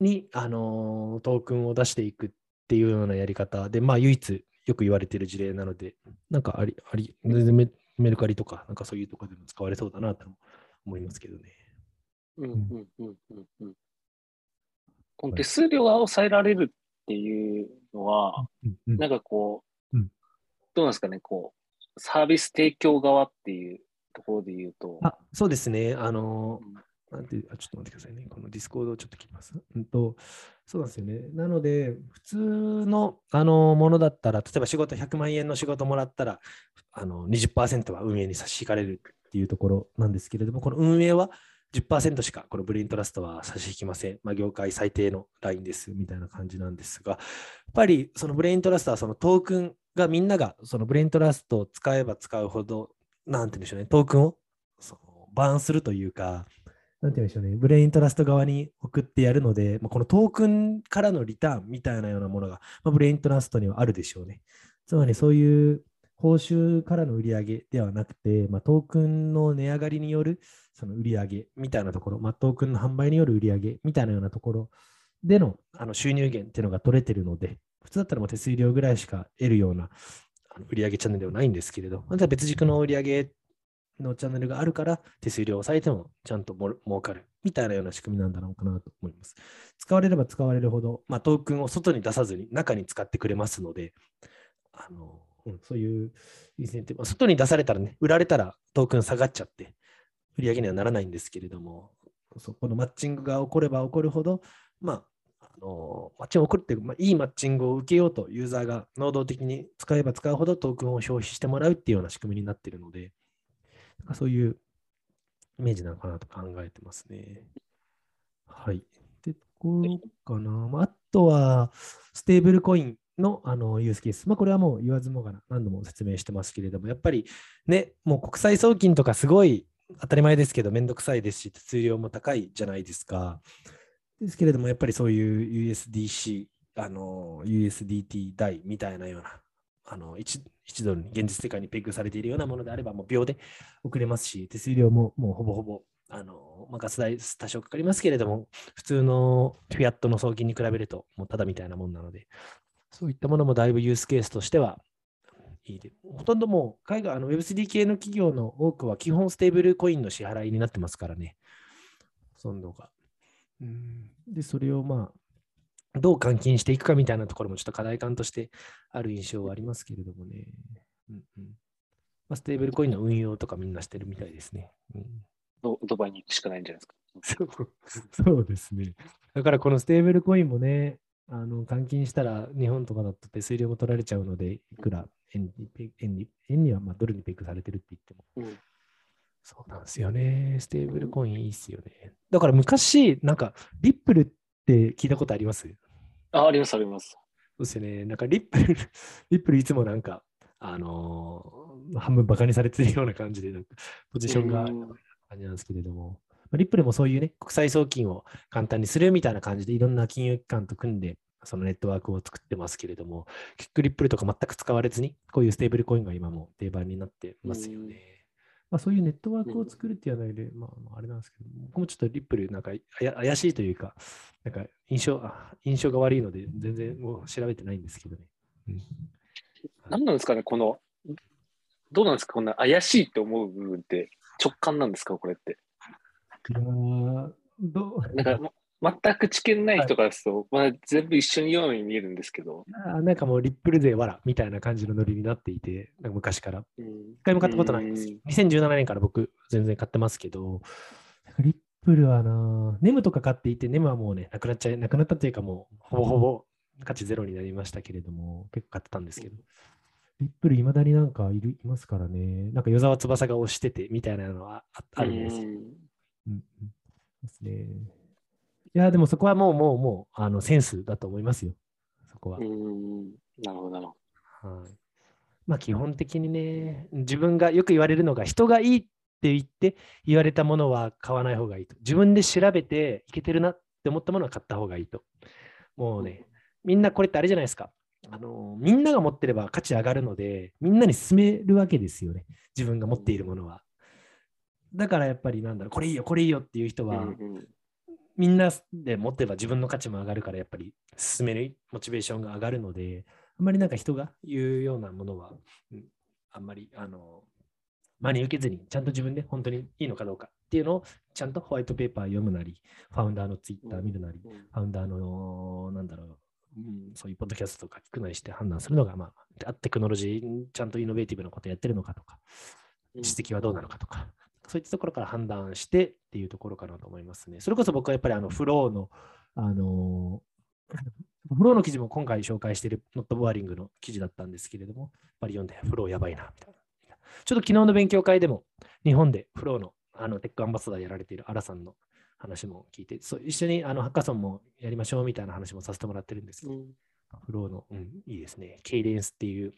に、あのトークンを出していくっていうようなやり方で、まあ唯一よく言われている事例なので、なんかあり、あり、全然メメルカリとか、なんかそういうところでも使われそうだなと思いますけどね。うんうんうんうんうん。この手数料が抑えられるっていうのは、うんうんなんかこう、うんどうなんですかね、こう、サービス提供側っていうところで言うと、あそうですね。あのうんなんてあ、ちょっと待ってくださいね。この Discord をちょっと切ります。うんと、そうなんですよね。なので、普通のあのものだったら、例えば仕事100万円の仕事もらったら、あの20%は運営に差し引かれるっていうところなんですけれども、この運営は10%しかこの Braintrust は差し引きません。まあ、業界最低のラインですみたいな感じなんですが、やっぱりその Braintrust はそのトークンがみんながその Braintrust を使えば使うほど、なんて言うんでしょうね、トークンをその burn するというか、なんて言うんでしょうね、 Braintrust 側に送ってやるので、まあ、このトークンからのリターンみたいなようなものが、まあ、 Braintrust にはあるでしょうね。つまりそういう報酬からの売り上げではなくて、まあ、トークンの値上がりによるその売り上げみたいなところ、まあ、トークンの販売による売り上げみたいなようなところでのあの収入源っていうのが取れてるので、普通だったらもう手数料ぐらいしか得るようなあの売上チャンネルではないんですけれど、また別軸の売り上げのチャンネルがあるから、手数料を抑えてもちゃんとも儲かるみたいなような仕組みなんだろうかなと思います。使われれば使われるほど、まあ、トークンを外に出さずに中に使ってくれますので、あのうん、そういうインセンティブ、ま外に出されたらね、売られたらトークン下がっちゃって、売り上げにはならないんですけれども、そこのマッチングが起これば起こるほど、まあ、あのマッチングが起こるっていう、まあ、いいマッチングを受けようとユーザーが能動的に使えば使うほどトークンを消費してもらうっていうような仕組みになっているので、なんかそういうイメージなのかなと考えてますね。はい。ってころかな。まあ、あとは、ステーブルコインのあのユースケース。まあ、これはもう言わずもがな何度も説明してますけれども、やっぱりね、もう国際送金とかすごい当たり前ですけど、めんどくさいですし、手数料も高いじゃないですか。ですけれども、やっぱりそういう USDC、あの USDT 代みたいなような、あの 1, 1ドルに現実世界にペグされているようなものであれば、もう秒で送れますし、手数料ももうほぼほぼ、あのまあ、ガス代多少かかりますけれども、普通のフィアットの送金に比べると、もうただみたいなもんなので、そういったものもだいぶユースケースとしてはいいで、ほとんどもう海外、あの Web3 系の企業の多くは基本ステーブルコインの支払いになってますからね、ほとんどが。うんで、それをまあ、どう換金していくかみたいなところもちょっと課題感としてある印象はありますけれどもね。うんうんまあ、ステーブルコインの運用とかみんなしてるみたいですね。うんドドバイに行くしかないんじゃないですか。そうそうですね。だからこのステーブルコインもね、あの換金したら日本とかだと手数料も取られちゃうので、いくら円にペ円に円にはまあドルにペックされてるって言っても。うんそうなんですよね。ステーブルコインいいっすよね。だから昔、なんかリップルって聞いたことあります？あ、あります、あります。そうですよね。なんかリップル、リップルいつもなんか、あのー半分バカにされてるような感じで、なんかポジションがうん感じなんですけれども、まあリップルもそういうね、国際送金を簡単にするみたいな感じで、いろんな金融機関と組んで、そのネットワークを作ってますけれども、結局リップルとか全く使われずに、こういうステーブルコインが今も定番になってますよね。まあ、そういうネットワークを作るっていうのはで、まあ、まああれなんですけど、僕もちょっとリップルなんか怪しいというか、なんか印象あ印象が悪いので、全然もう調べてないんですけどね。うん何なんですかね、この、どうなんですか、こんな怪しいって思う部分って直感なんですか、これって？なんか、ま全く知見ない人からすると、まあ、全部一緒にように見えるんですけど、あなんかもうリップル勢わらみたいな感じのノリになっていて、なんか昔から。うん。一回も買ったことないんです。よ。2017年から僕全然買ってますけど、リップルはな、ネムとか買っていて、ネムはもうね、なくなっちゃい、なくなったというかもうほぼほぼ価値ゼロになりましたけれども、結構買ってたんですけど、リップルいまだになんかいるいますからね、なんか与沢翼が推しててみたいなのはああるんですよ。うんですね。いや、でもそこはもうもうもうあのセンスだと思いますよ。そこは。うん、なるほど、なるほはい。まあ基本的にね、自分がよく言われるのが、人がいいって言って言われたものは買わない方がいいと。自分で調べていけてるなって思ったものは買った方がいいと。もうね、みんなこれってあれじゃないですか。あのみんなが持ってれば価値上がるので、みんなに勧めるわけですよね。自分が持っているものは。だからやっぱりなんだろう、これいいよ、これいいよっていう人ど。は、うんうん。みんなで持ってれば自分の価値も上がるから、やっぱり進めるモチベーションが上がるので、あんまりなんか人が言うようなものは、うんあんまり、あの、真に受けずに、ちゃんと自分で本当にいいのかどうかっていうのを、ちゃんとホワイトペーパー読むなり、ファウンダーのツイッター見るなり、うんファウンダーの、なんだろう、うん、そういうポッドキャストとか聞くなりして判断するのが、まあ、テクノロジー、ちゃんとイノベーティブなことやってるのかとか、実績はどうなのかとか、そういったところから判断してっていうところかなと思いますね。それこそ僕はやっぱりあのフローの、あのフローの記事も今回紹介しているノットボアリングの記事だったんですけれども、やっぱり読んでフローやばいな、みたいな。ちょっと昨日の勉強会でも日本でフローのあのテックアンバサダーやられているアラさんの話も聞いて、そう一緒にあのハッカソンもやりましょうみたいな話もさせてもらってるんですけど、うん、フローの、うん、いいですね。ケイデンスっていう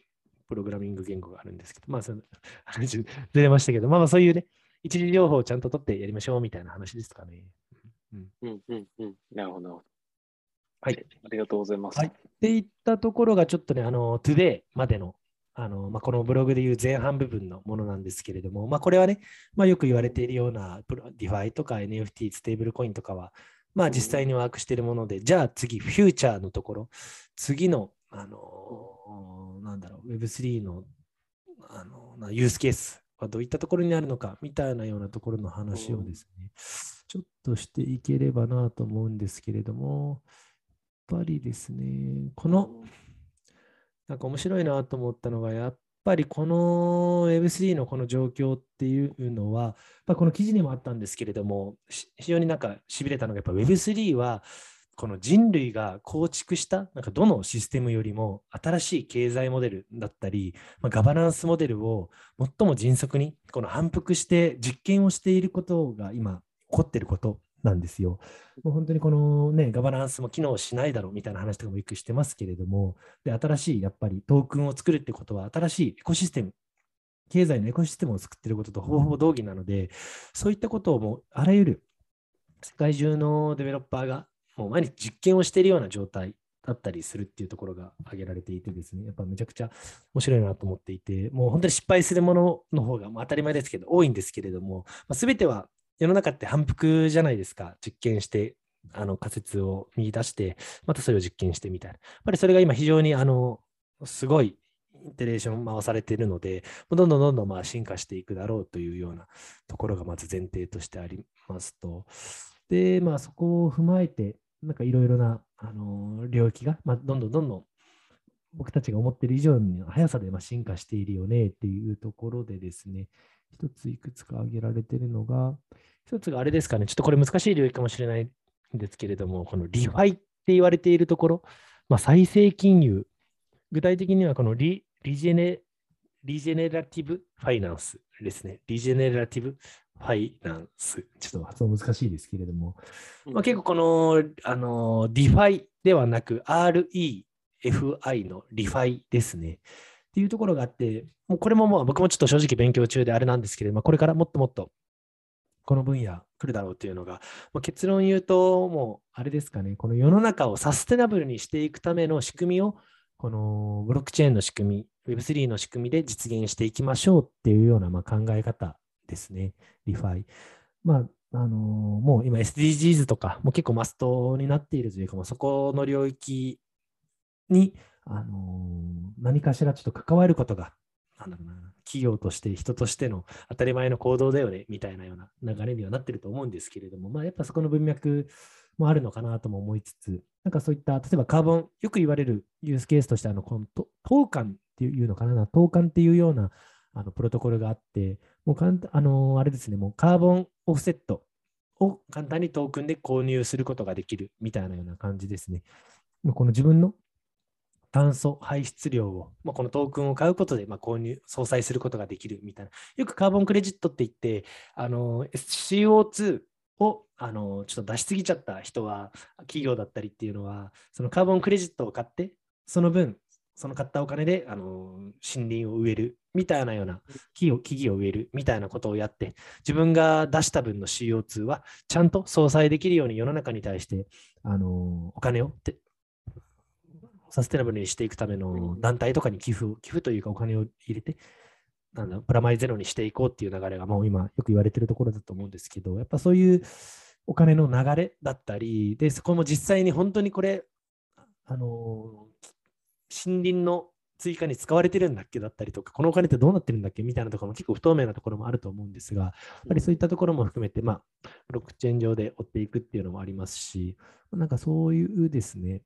プログラミング言語があるんですけど、まあ、その話ずれましたけど、まあまあそういうね、一時情報をちゃんと取ってやりましょうみたいな話ですかね。うん、うん、うん、うん。なるほど。はい。ありがとうございます。はい。っていったところがちょっとね、あの、today までのあのまあ、このブログでいう前半部分のものなんですけれども、まあ、これはね、まあ、よく言われているような DeFi とか NFT、ステーブルコインとかは、まあ、実際にワークしているもので、じゃあ次、フューチャーのところ、次の、あのなんだろう、Web3 のあのユースケースはどういったところにあるのかみたいなようなところの話をですね、ちょっとしていければなと思うんですけれども、やっぱりですね、このなんか面白いなと思ったのが、やっぱりこの Web3 のこの状況っていうのは、ま、この記事にもあったんですけれども、非常になんかしびれたのが、やっぱ Web3 は、この人類が構築したなんかどのシステムよりも新しい経済モデルだったり、まあ、ガバナンスモデルを最も迅速にこの反復して実験をしていることが今起こっていることなんですよ。もう本当にこのね、ガバナンスも機能しないだろうみたいな話とかもよくしてますけれども、で、新しいやっぱりトークンを作るってことは、新しいエコシステム、経済のエコシステムを作っていることとほぼほぼ同義なので、そういったことをもうあらゆる世界中のデベロッパーがもう毎日実験をしているような状態だったりするっていうところが挙げられていてですね、やっぱめちゃくちゃ面白いなと思っていて、もう本当に失敗するものの方が当たり前ですけど、多いんですけれども、まあ、全ては世の中って反復じゃないですか。実験して、あの仮説を見出して、またそれを実験してみたいな。やっぱりそれが今非常にあのすごいインテレーション回されているので、どんどんどんどんまあ進化していくだろうというようなところがまず前提としてありますと。で、まあそこを踏まえて、なんかいろいろな、あの領域が、まあ、どんどんどんどん僕たちが思っている以上に速さでま進化しているよねっていうところでですね、一ついくつか挙げられているのが、一つがあれですかね、ちょっとこれ難しい領域かもしれないんですけれども、この ReFi って言われているところ、まあ、再生金融、具体的にはこのリリジェネ Regenerative Finance ですね。 Regenerative Finance。ちょっと発音難しいですけれども、まあ、結構この、あの、 DeFi ではなく REFI の ReFi ですね。っていうところがあって、もうこれももう僕もちょっと正直勉強中であれなんですけれども、これからもっともっとこの分野来るだろうというのが、まあ、結論言うと、もうあれですかね、この世の中をサステナブルにしていくための仕組みを、このブロックチェーンの仕組み、Web3 の仕組みで実現していきましょうっていうようなまあ考え方ですね、 ReFi。まあ、あのー、もう今 SDGs とかも結構マストになっているというか、まあ、そこの領域に、あのー、何かしらちょっと関わることがなんだろうな、企業として人としての当たり前の行動だよねみたいなような流れにはなってると思うんですけれども、まあ、やっぱそこの文脈もあるのかなとも思いつつ、なんかそういった、例えばカーボン、よく言われるユースケースとして、あの、このトーカンっていうのかな、トーカンっていうようなあのプロトコルがあって、もうかんあのあれですね、もうカーボンオフセットを簡単にトークンで購入することができるみたいなような感じですね。この自分の炭素排出量を、まあ、このトークンを買うことで、まあ、購入、相殺することができるみたいな。よくカーボンクレジットって言って、あの CO2 をあのちょっと出しすぎちゃった人は、企業だったりっていうのは、そのカーボンクレジットを買って、その分、その買ったお金であの森林を植えるみたいなような木を木々を植えるみたいなことをやって自分が出した分の CO2 はちゃんと相殺できるように世の中に対してあのお金をサステナブルにしていくための団体とかに寄付寄付というかお金を入れて、なんだ、プラマイゼロにしていこうっていう流れがもう今よく言われてるところだと思うんですけど、やっぱそういうお金の流れだったり、で、そこも実際に本当にこれ、あの、森林の追加に使われてるんだっけだったりとか、このお金ってどうなってるんだっけ？みたいなところも結構不透明なところもあると思うんですが、やっぱりそういったところも含めて、まあ、ブロックチェーン上で追っていくっていうのもありますし、なんかそういうですね、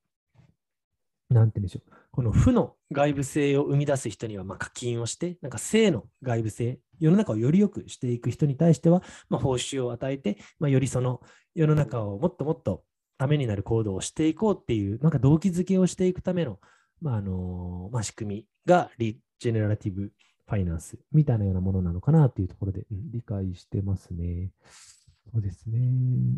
なんて言うんでしょう、この負の外部性を生み出す人にはまあ課金をして、なんか正の外部性、世の中をより良くしていく人に対しては、まあ、報酬を与えて、まあ、よりその世の中をもっともっとためになる行動をしていこうっていう、なんか動機づけをしていくための、まああのまあ、仕組みがリジェネラティブファイナンスみたいなようなものなのかなというところで、うん理解してますね。そうですね。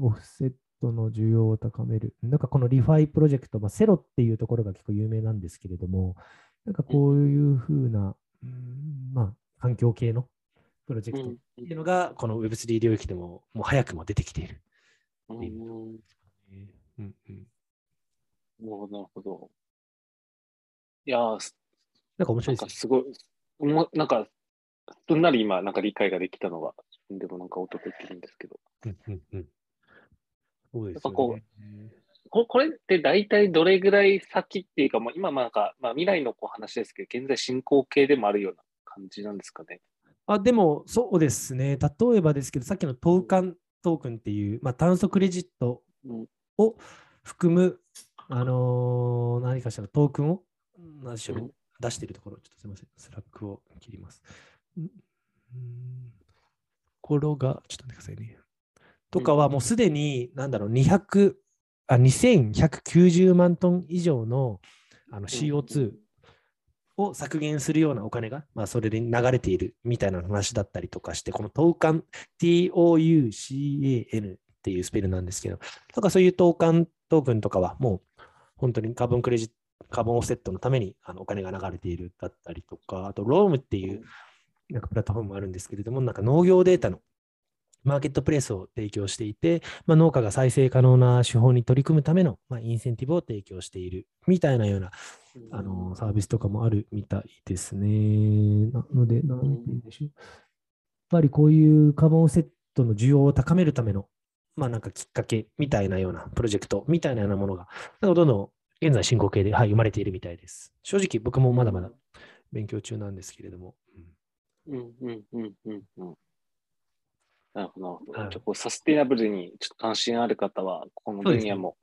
オフセットの需要を高める。なんかこのリファイプロジェクト、まあ、セロっていうところが結構有名なんですけれども、なんかこういうふうな、うんまあ、環境系のプロジェクトっていうのが、この Web3 領域でももう早くも出てきている。なるほど。いやなんか面なん白いですかすごい、もなんか、すんなり今、なんか理解ができたのが、自分でもなんか音出てるんですけど。ね。うんうんうんそうですやっぱこよね。ここれって大体どれぐらい先っていうか、もう今、まあなんか、まあ、未来のこう話ですけど、現在進行形でもあるような感じなんですかね。あでも、そうですね。例えばですけど、さっきのトーカントークンっていう、まあ、炭素クレジットうんを含む、あのー何かしらトークンを、何しょうねうん出しているところ、ちょっとすみません、スラックを切ります。うんうんこれが、ちょっと待ってくださいね。とかはもうすでに、なんだろう、200、あ、2190万トン以上のあの CO2 を削減するようなお金が、まあ、それで流れているみたいな話だったりとかして、この投函 TOUCAN っていうスペルなんですけど、なんかそういう投函トークンとかはもう本当にカーボンクレジット、カーボンオフセットのためにあのお金が流れているだったりとか、あとロームっていうなんかプラットフォームもあるんですけれども、なんか農業データのマーケットプレイスを提供していて、まあ、農家が再生可能な手法に取り組むための、まあ、インセンティブを提供しているみたいなようなあのサービスとかもあるみたいですね。なので、なんて言うんでしょう。やっぱりこういうカーボンオフセットの需要を高めるための、まあなんかきっかけみたいなようなプロジェクトみたいなようなものが、なんかどんどん現在進行形で、はい、生まれているみたいです。正直僕もまだまだ勉強中なんですけれども。うんうんうんうんうんうん。なるほど、こうサステイナブルにちょっと関心ある方は、この分野も、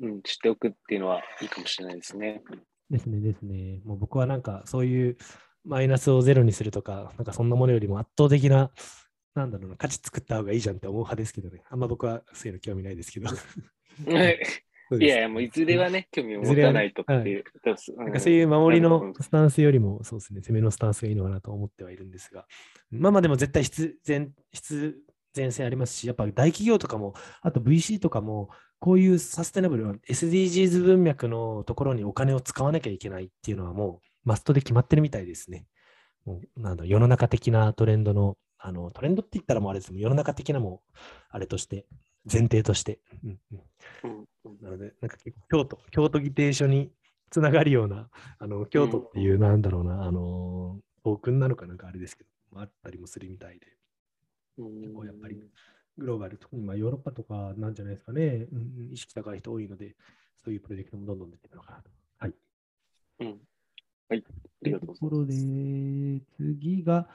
うん、知っておくっていうのはいいかもしれないですね。ですね、ですね。もう僕はなんかそういうマイナスをゼロにするとか、なんかそんなものよりも圧倒的な、なんだろうな、価値作った方がいいじゃんって思う派ですけどね。あんま僕はそういうの興味ないですけど。そうですいやいや、もういずれはね、興味を持たないとっていう。なんかそういう守りのスタンスよりも、そうですね、攻めのスタンスがいいのかなと思ってはいるんですが、まあまあでも絶対必然必然性ありますし、やっぱ大企業とかも、あと VC とかも、こういうサステナブルな SDGs 文脈のところにお金を使わなきゃいけないっていうのはもうマストで決まってるみたいですね。もうなんだ世の中的なトレンドの、あのトレンドって言ったらもうあれですもん世の中的なもうあれとして、前提として。うんうん。うんうん。なので、なんか結構京都、京都議定書につながるような、あの京都っていう、なんだろうな、あの、トークンなのかなんかあれですけど、あったりもするみたいで、うん。結構やっぱりグローバル、特にまあヨーロッパとかなんじゃないですかね、うんうん、意識高い人多いので、そういうプロジェクトもどんどん出てくるのかなと。はい。うん。はい。ありがとうございところで、次が、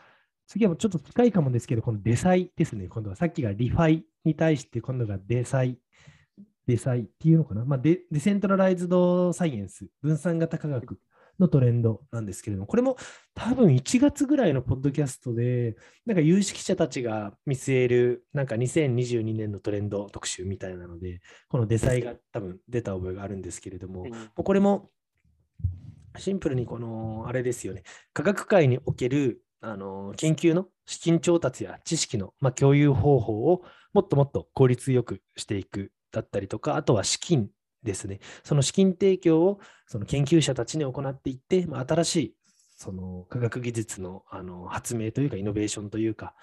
次はもうちょっと近いかもですけど、この DeSci ですね。今度はさっきが ReFi に対して、今度が DeSci。DeSci っていうのかな、まあデ、 Decentralized Science、分散型科学のトレンドなんですけれども、これも多分1月ぐらいのポッドキャストで、なんか有識者たちが見据える、なんか2022年のトレンド特集みたいなので、このデサイが多分出た覚えがあるんですけれども、これもシンプルにこのあれですよね科学界におけるあの研究の資金調達や知識の、まあ、共有方法をもっともっと効率よくしていくだったりとかあとは資金ですねその資金提供をその研究者たちに行っていって、まあ、新しいその科学技術のあの発明というかイノベーションというか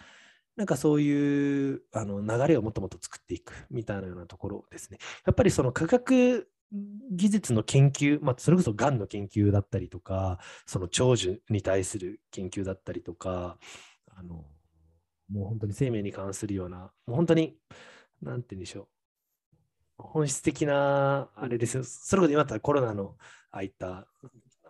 なんかそういうあの流れをもっともっと作っていくみたいなようなところですね。やっぱりその科学技術の研究、まあ、それこそがんの研究だったりとか、その長寿に対する研究だったりとか、あのもう本当に生命に関するような、もう本当に、なんて言うんでしょう、本質的なあれですよ。それこそ今だったらコロナのああいった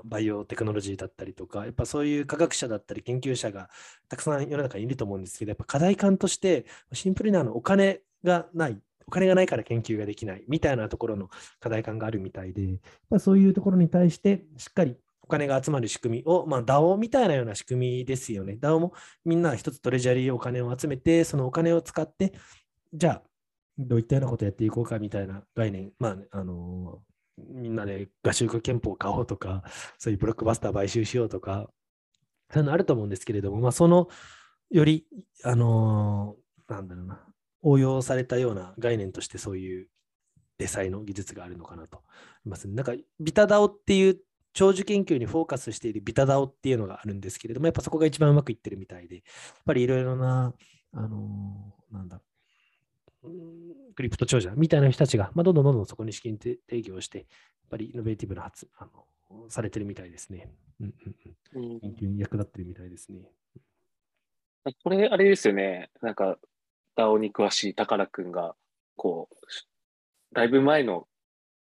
バイオテクノロジーだったりとか、やっぱそういう科学者だったり研究者がたくさん世の中にいると思うんですけど、やっぱ課題感として、シンプルにあのお金がない、お金がないから研究ができないみたいなところの課題感があるみたいで、まあ、そういうところに対してしっかりお金が集まる仕組みを、まあ、DAO みたいなような仕組みですよね。DAO もみんな一つトレジャリーお金を集めて、そのお金を使って、じゃあ、どういったようなことをやっていこうかみたいな概念、まあ、あの、みんなで合衆国憲法を買おうとか、そういうブロックバスター買収しようとか、そういうのあると思うんですけれども、まあ、そのより、あの、なんだろうな、応用されたような概念としてそういうデザインの技術があるのかなと思います。なんか、ビタダオっていう長寿研究にフォーカスしているビタダオっていうのがあるんですけれども、やっぱそこが一番うまくいってるみたいで、やっぱりいろいろな、あのー、なんだ、クリプト長者みたいな人たちが、まあ、どんどんどんどんそこに資金提供して、やっぱりイノベーティブな発あのされてるみたいですね。うんうんうん。研究に役立ってるみたいですね。これ、あれですよね。なんか、DAO に詳しい宝くんが、こう、だいぶ前の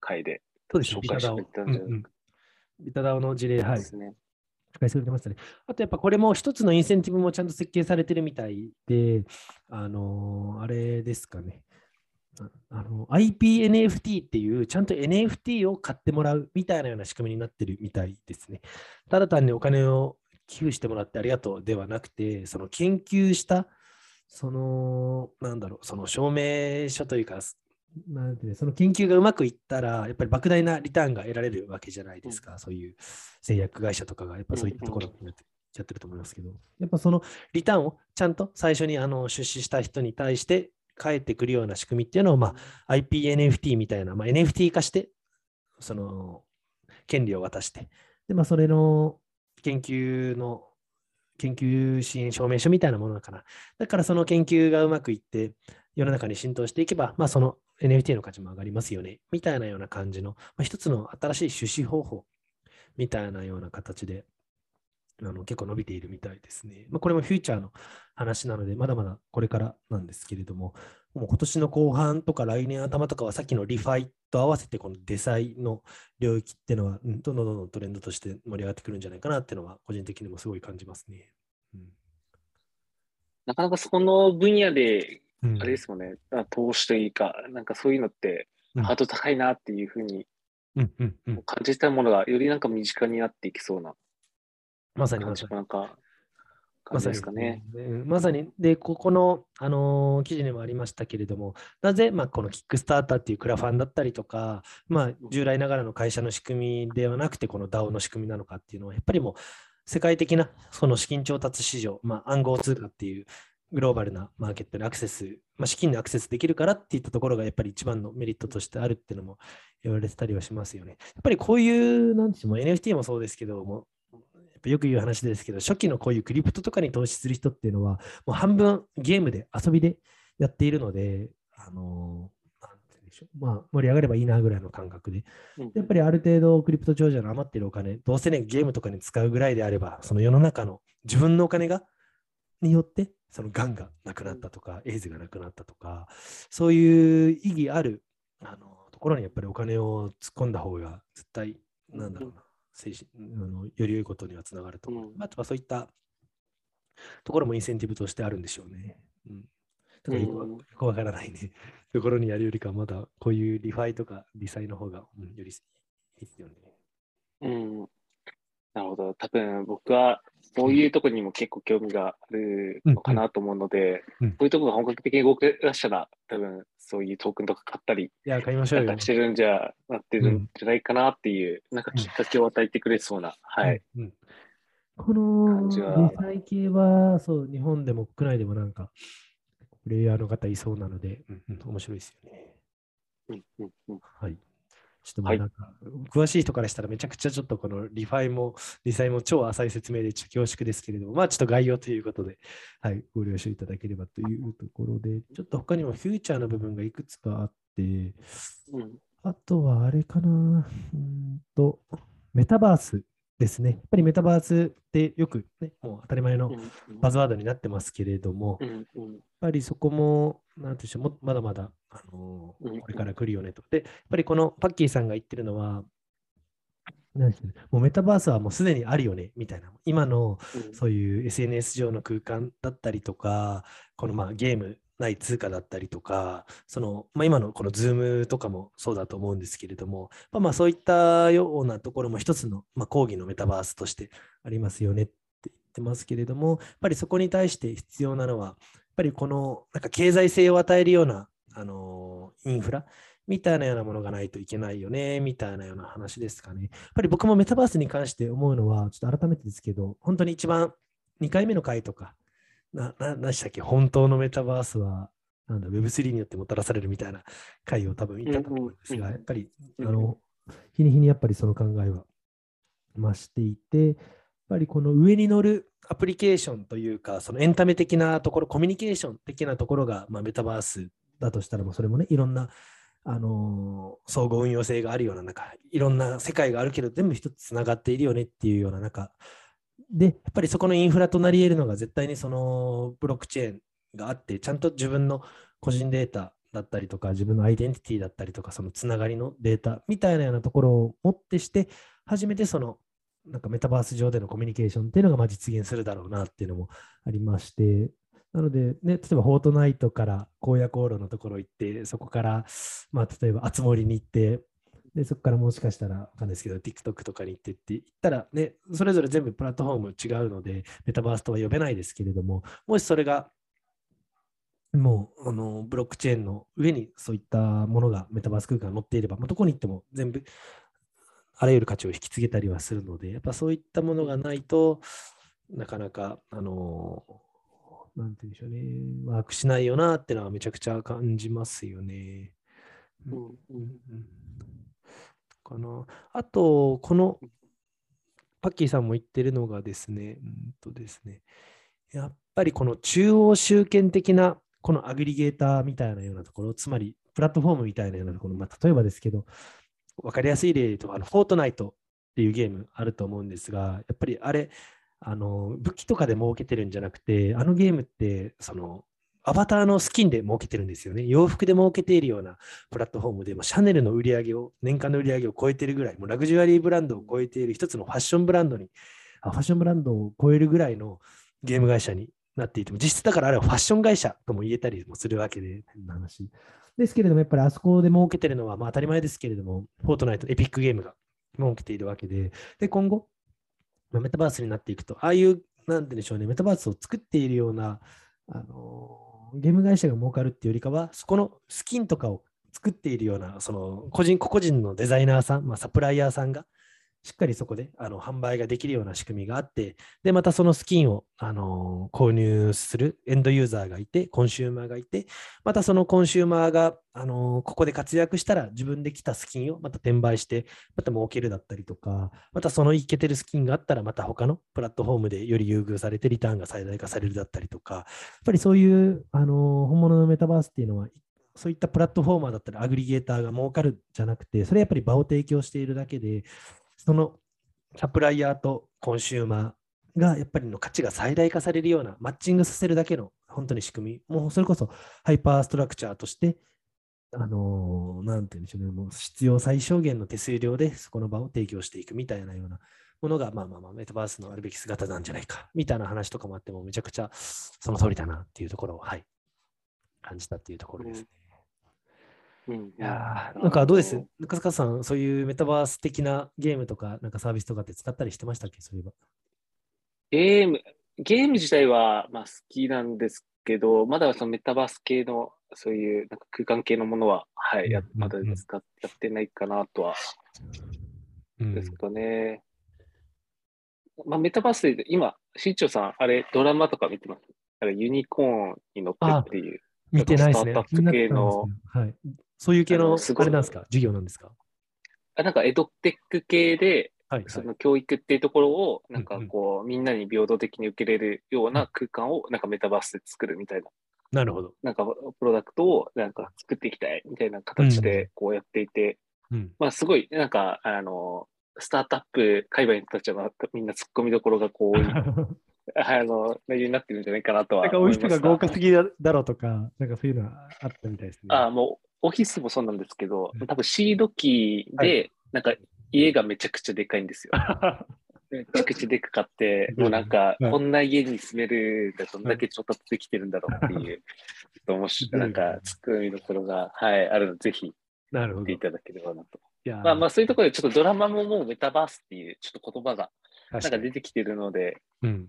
回で紹介してくれたんじゃないか。ビタダオの事例、はい。ですね。紹介してくれましたね。あとやっぱこれも一つのインセンティブもちゃんと設計されてるみたいで、あのー、あれですかね。あの IPNFT っていうちゃんと NFT を買ってもらうみたいなような仕組みになってるみたいですね。ただ単にお金を寄付してもらってありがとうではなくて、その研究した、その、なんだろう、その証明書というか、なんて、ね、その研究がうまくいったら、やっぱり莫大なリターンが得られるわけじゃないですか、うん、そういう製薬会社とかが、やっぱそういったところにやってやってると思いますけど、やっぱそのリターンをちゃんと最初にあの出資した人に対して返ってくるような仕組みっていうのを、まあ、IPNFT みたいな、まあ、NFT 化して、その権利を渡して、でまあ、それの研究の研究支援証明書みたいなものだから。だからその研究がうまくいって、世の中に浸透していけば、まあ、その NFT の価値も上がりますよね、みたいなような感じの、まあ、一つの新しい出資方法みたいなような形で、あの結構伸びているみたいですね。まあ、これもフューチャーの話なので、まだまだこれからなんですけれども、もう今年の後半とか来年頭とかはさっきの ReFi と合わせてこの DeSci の領域っていうのは、うん、どんどんどんどんトレンドとして盛り上がってくるんじゃないかなっていうのは個人的にもすごい感じますね。うん、なかなかその分野であれですもんね、うん、投資というか、なんかそういうのってハードル高いなっていうふうに感じたものがよりなんか身近になっていきそうなまさにまさに。なんかまさにですかね。まさに、で、ここの、あのー、記事にもありましたけれども、なぜ、まあ、このキックスターターっていうクラファンだったりとか、まあ、従来ながらの会社の仕組みではなくて、この DAO の仕組みなのかっていうのは、やっぱりもう、世界的なその資金調達市場、まあ、暗号通貨っていうグローバルなマーケットにアクセス、まあ、資金にアクセスできるからっていったところがやっぱり一番のメリットとしてあるっていうのも言われてたりはしますよね。やっぱりこういう、なんていうの、NFT もそうですけども、ぱよく言う話ですけど、初期のこういうクリプトとかに投資する人っていうのは、もう半分ゲームで遊びでやっているので、あのなんてでしょう、まあ、盛り上がればいいなぐらいの感覚で、やっぱりある程度クリプト長者の余っているお金、どうせね、ゲームとかに使うぐらいであれば、その世の中の自分のお金がによってそのがんがなくなったとか、エイズがなくなったとか、そういう意義あるあのところにやっぱりお金を突っ込んだ方が絶対、なんだろうな、精神あのより良いことにはつながると思う。うん、あとはそういったところもインセンティブとしてあるんでしょうね。うん。だからよくわからないね。ところにやるよりか、まだこういう ReFi とか DeSci の方が、うん、よりいいですよね。うん。なるほど。多分僕はそういうところにも結構興味があるのかなと思うので、うんうん、そういうところが本格的に動き出したら、多分そういうトークンとか買ったり、いや、買いましょうよ。してるんじゃ、なってるんじゃないかなっていう、うん、なんかきっかけを与えてくれそうな、はい。この DeSci 系は、そう、日本でも国内でもなんか、プレイヤーの方いそうなので、うんうん、面白いですよね。うんうんうん、はい。ちょっとまあなんか、詳しい人からしたらめちゃくちゃちょっとこの ReFi も、 DeSci も超浅い説明でちょっと恐縮ですけれども、まあちょっと概要ということで、はい、ご了承いただければというところで、ちょっと他にもフューチャーの部分がいくつかあって、うん、あとはあれかな、うんと、メタバースですね。やっぱりメタバースってよく、ね、もう当たり前のバズワードになってますけれども、やっぱりそこも、なんていうんでしょう、まだまだ、あのー、これから来るよねと。で、やっぱりこのパッキーさんが言ってるのは、なんでもうメタバースはもうすでにあるよねみたいな、今のそういう SNS 上の空間だったりとか、このまあゲームない通貨だったりとか、そのまあ、今のこの Zoom とかもそうだと思うんですけれども、まあ、まあそういったようなところも一つの、まあ、講義のメタバースとしてありますよねって言ってますけれども、やっぱりそこに対して必要なのは、やっぱりこのなんか経済性を与えるようなあのインフラみたいなようなものがないといけないよね、みたいなような話ですかね。やっぱり僕もメタバースに関して思うのは、ちょっと改めてですけど、本当に一番2回目の回とか、な、な、何でしたっけ？本当のメタバースは、なんだ、Web3 によってもたらされるみたいな回を多分言ったと思うんですが、やっぱり、あの、日に日にやっぱりその考えは増していて、やっぱりこの上に乗るアプリケーションというか、そのエンタメ的なところ、コミュニケーション的なところが、まあ、メタバースだとしたら、それもね、いろんな、あのー、総合運用性があるような中、いろんな世界があるけど、全部一つつながっているよねっていうような中、で、やっぱりそこのインフラとなり得るのが絶対にそのブロックチェーンがあって、ちゃんと自分の個人データだったりとか、自分のアイデンティティだったりとか、そのつながりのデータみたいなようなところをもってして、初めてそのなんかメタバース上でのコミュニケーションっていうのがま実現するだろうなっていうのもありまして、なので、ね、例えばフォートナイトから荒野航路のところ行って、そこから、まあ、例えば、あつ森に行って、で、そこからもしかしたら、わかんないですけど、TikTok とかに行ってって言ったら、ね、それぞれ全部プラットフォーム違うので、メタバースとは呼べないですけれども、もしそれが、もう、あの、ブロックチェーンの上にそういったものが、メタバース空間が載っていれば、まあ、どこに行っても全部、あらゆる価値を引き継げたりはするので、やっぱそういったものがないとなかなか、あの、なんて言うんでしょうね、ワークしないよなってのはめちゃくちゃ感じますよね。うんうん。あと、この、パッキーさんも言ってるのがですね、うんとですね、やっぱりこの中央集権的なこのアグリゲーターみたいなようなところ、つまりプラットフォームみたいなようなところ、まあ、例えばですけど、分かりやすい例と、あのフォートナイトっていうゲームあると思うんですが、やっぱりあれ、あの武器とかで儲けてるんじゃなくて、あのゲームって、そのアバターのスキンで儲けてるんですよね。洋服で儲けているようなプラットフォームで、もシャネルの売り上げを、年間の売り上げを超えてるぐらい、もうラグジュアリーブランドを超えている一つのファッションブランドに、ファッションブランドを超えるぐらいのゲーム会社になっていても、実質だからあれはファッション会社とも言えたりもするわけで、変な話。ですけれども、やっぱりあそこで儲けてるのは、まあ当たり前ですけれども、フォートナイト、エピックゲームが儲けているわけで、で、今後、まあ、メタバースになっていくと、ああいう、なんて言うんでしょうね、メタバースを作っているような、あのゲーム会社が儲かるっていうよりかは、そこのスキンとかを作っているような、その個人、個々人のデザイナーさん、まあ、サプライヤーさんが、しっかりそこであの販売ができるような仕組みがあって、で、またそのスキンを、あの購入するエンドユーザーがいて、コンシューマーがいて、またそのコンシューマーが、あのここで活躍したら自分で来たスキンをまた転売して、また儲けるだったりとか、またそのいけてるスキンがあったら、また他のプラットフォームでより優遇されてリターンが最大化されるだったりとか、やっぱりそういう、あの本物のメタバースっていうのは、そういったプラットフォーマーだったりアグリゲーターが儲かるじゃなくて、それやっぱり場を提供しているだけで、そのサプライヤーとコンシューマーがやっぱりの価値が最大化されるようなマッチングさせるだけの本当に仕組み、もうそれこそハイパーストラクチャーとして、あのー、なんて言うんでしょうね、もう必要最小限の手数料でそこの場を提供していくみたいなようなものが、まあまあまあ、メタバースのあるべき姿なんじゃないか、みたいな話とかもあっても、めちゃくちゃその通りだなっていうところを、はい、感じたっていうところですね。うん、いやなんかどうです？中塚さん、そういうメタバース的なゲームとか、なんかサービスとかって使ったりしてましたっけ？そういえば。ゲーム、ゲーム自体はまあ好きなんですけど、まだそのメタバース系の、そういうなんか空間系のものは、はい、やまだ使ってないかなとは、ですけどね。まあ、メタバースで今、新庄さん、あれ、ドラマとか見てます？あれ、ユニコーンに乗ってっていう。見てないですね。スタートアップ系の。はい。そういう系の、あれなんですか？授業なんですか？あなんかエドテック系で、はい、その教育っていうところを、なんかこう、うん。うん、みんなに平等的に受けれるような空間を、なんかメタバースで作るみたいな。なるほど。なんか、プロダクトを、なんか作っていきたいみたいな形で、こうやっていて、うん、まあ、すごい、なんか、あの、スタートアップ界隈の人たちはみんな突っ込みどころがこう、あの、内容になってるんじゃないかなとはなんか、お人が豪華すぎだろうとか、なんかそういうのはあったみたいですね。ああ、もう、オフィスもそうなんですけど、多分シード機で、なんか家がめちゃくちゃでかいんですよ。めちゃくちゃでかかって、もうなんか、こんな家に住めるどんだけ調達できてるんだろうっていう と面白い、なんか、ツッコミどころが、はい、あるので、ぜひ、なるほど。見ていただければなと。まあまあ、そういうところで、ちょっとドラマももうメタバースっていう、ちょっと言葉が、なんか出てきてるので、うん。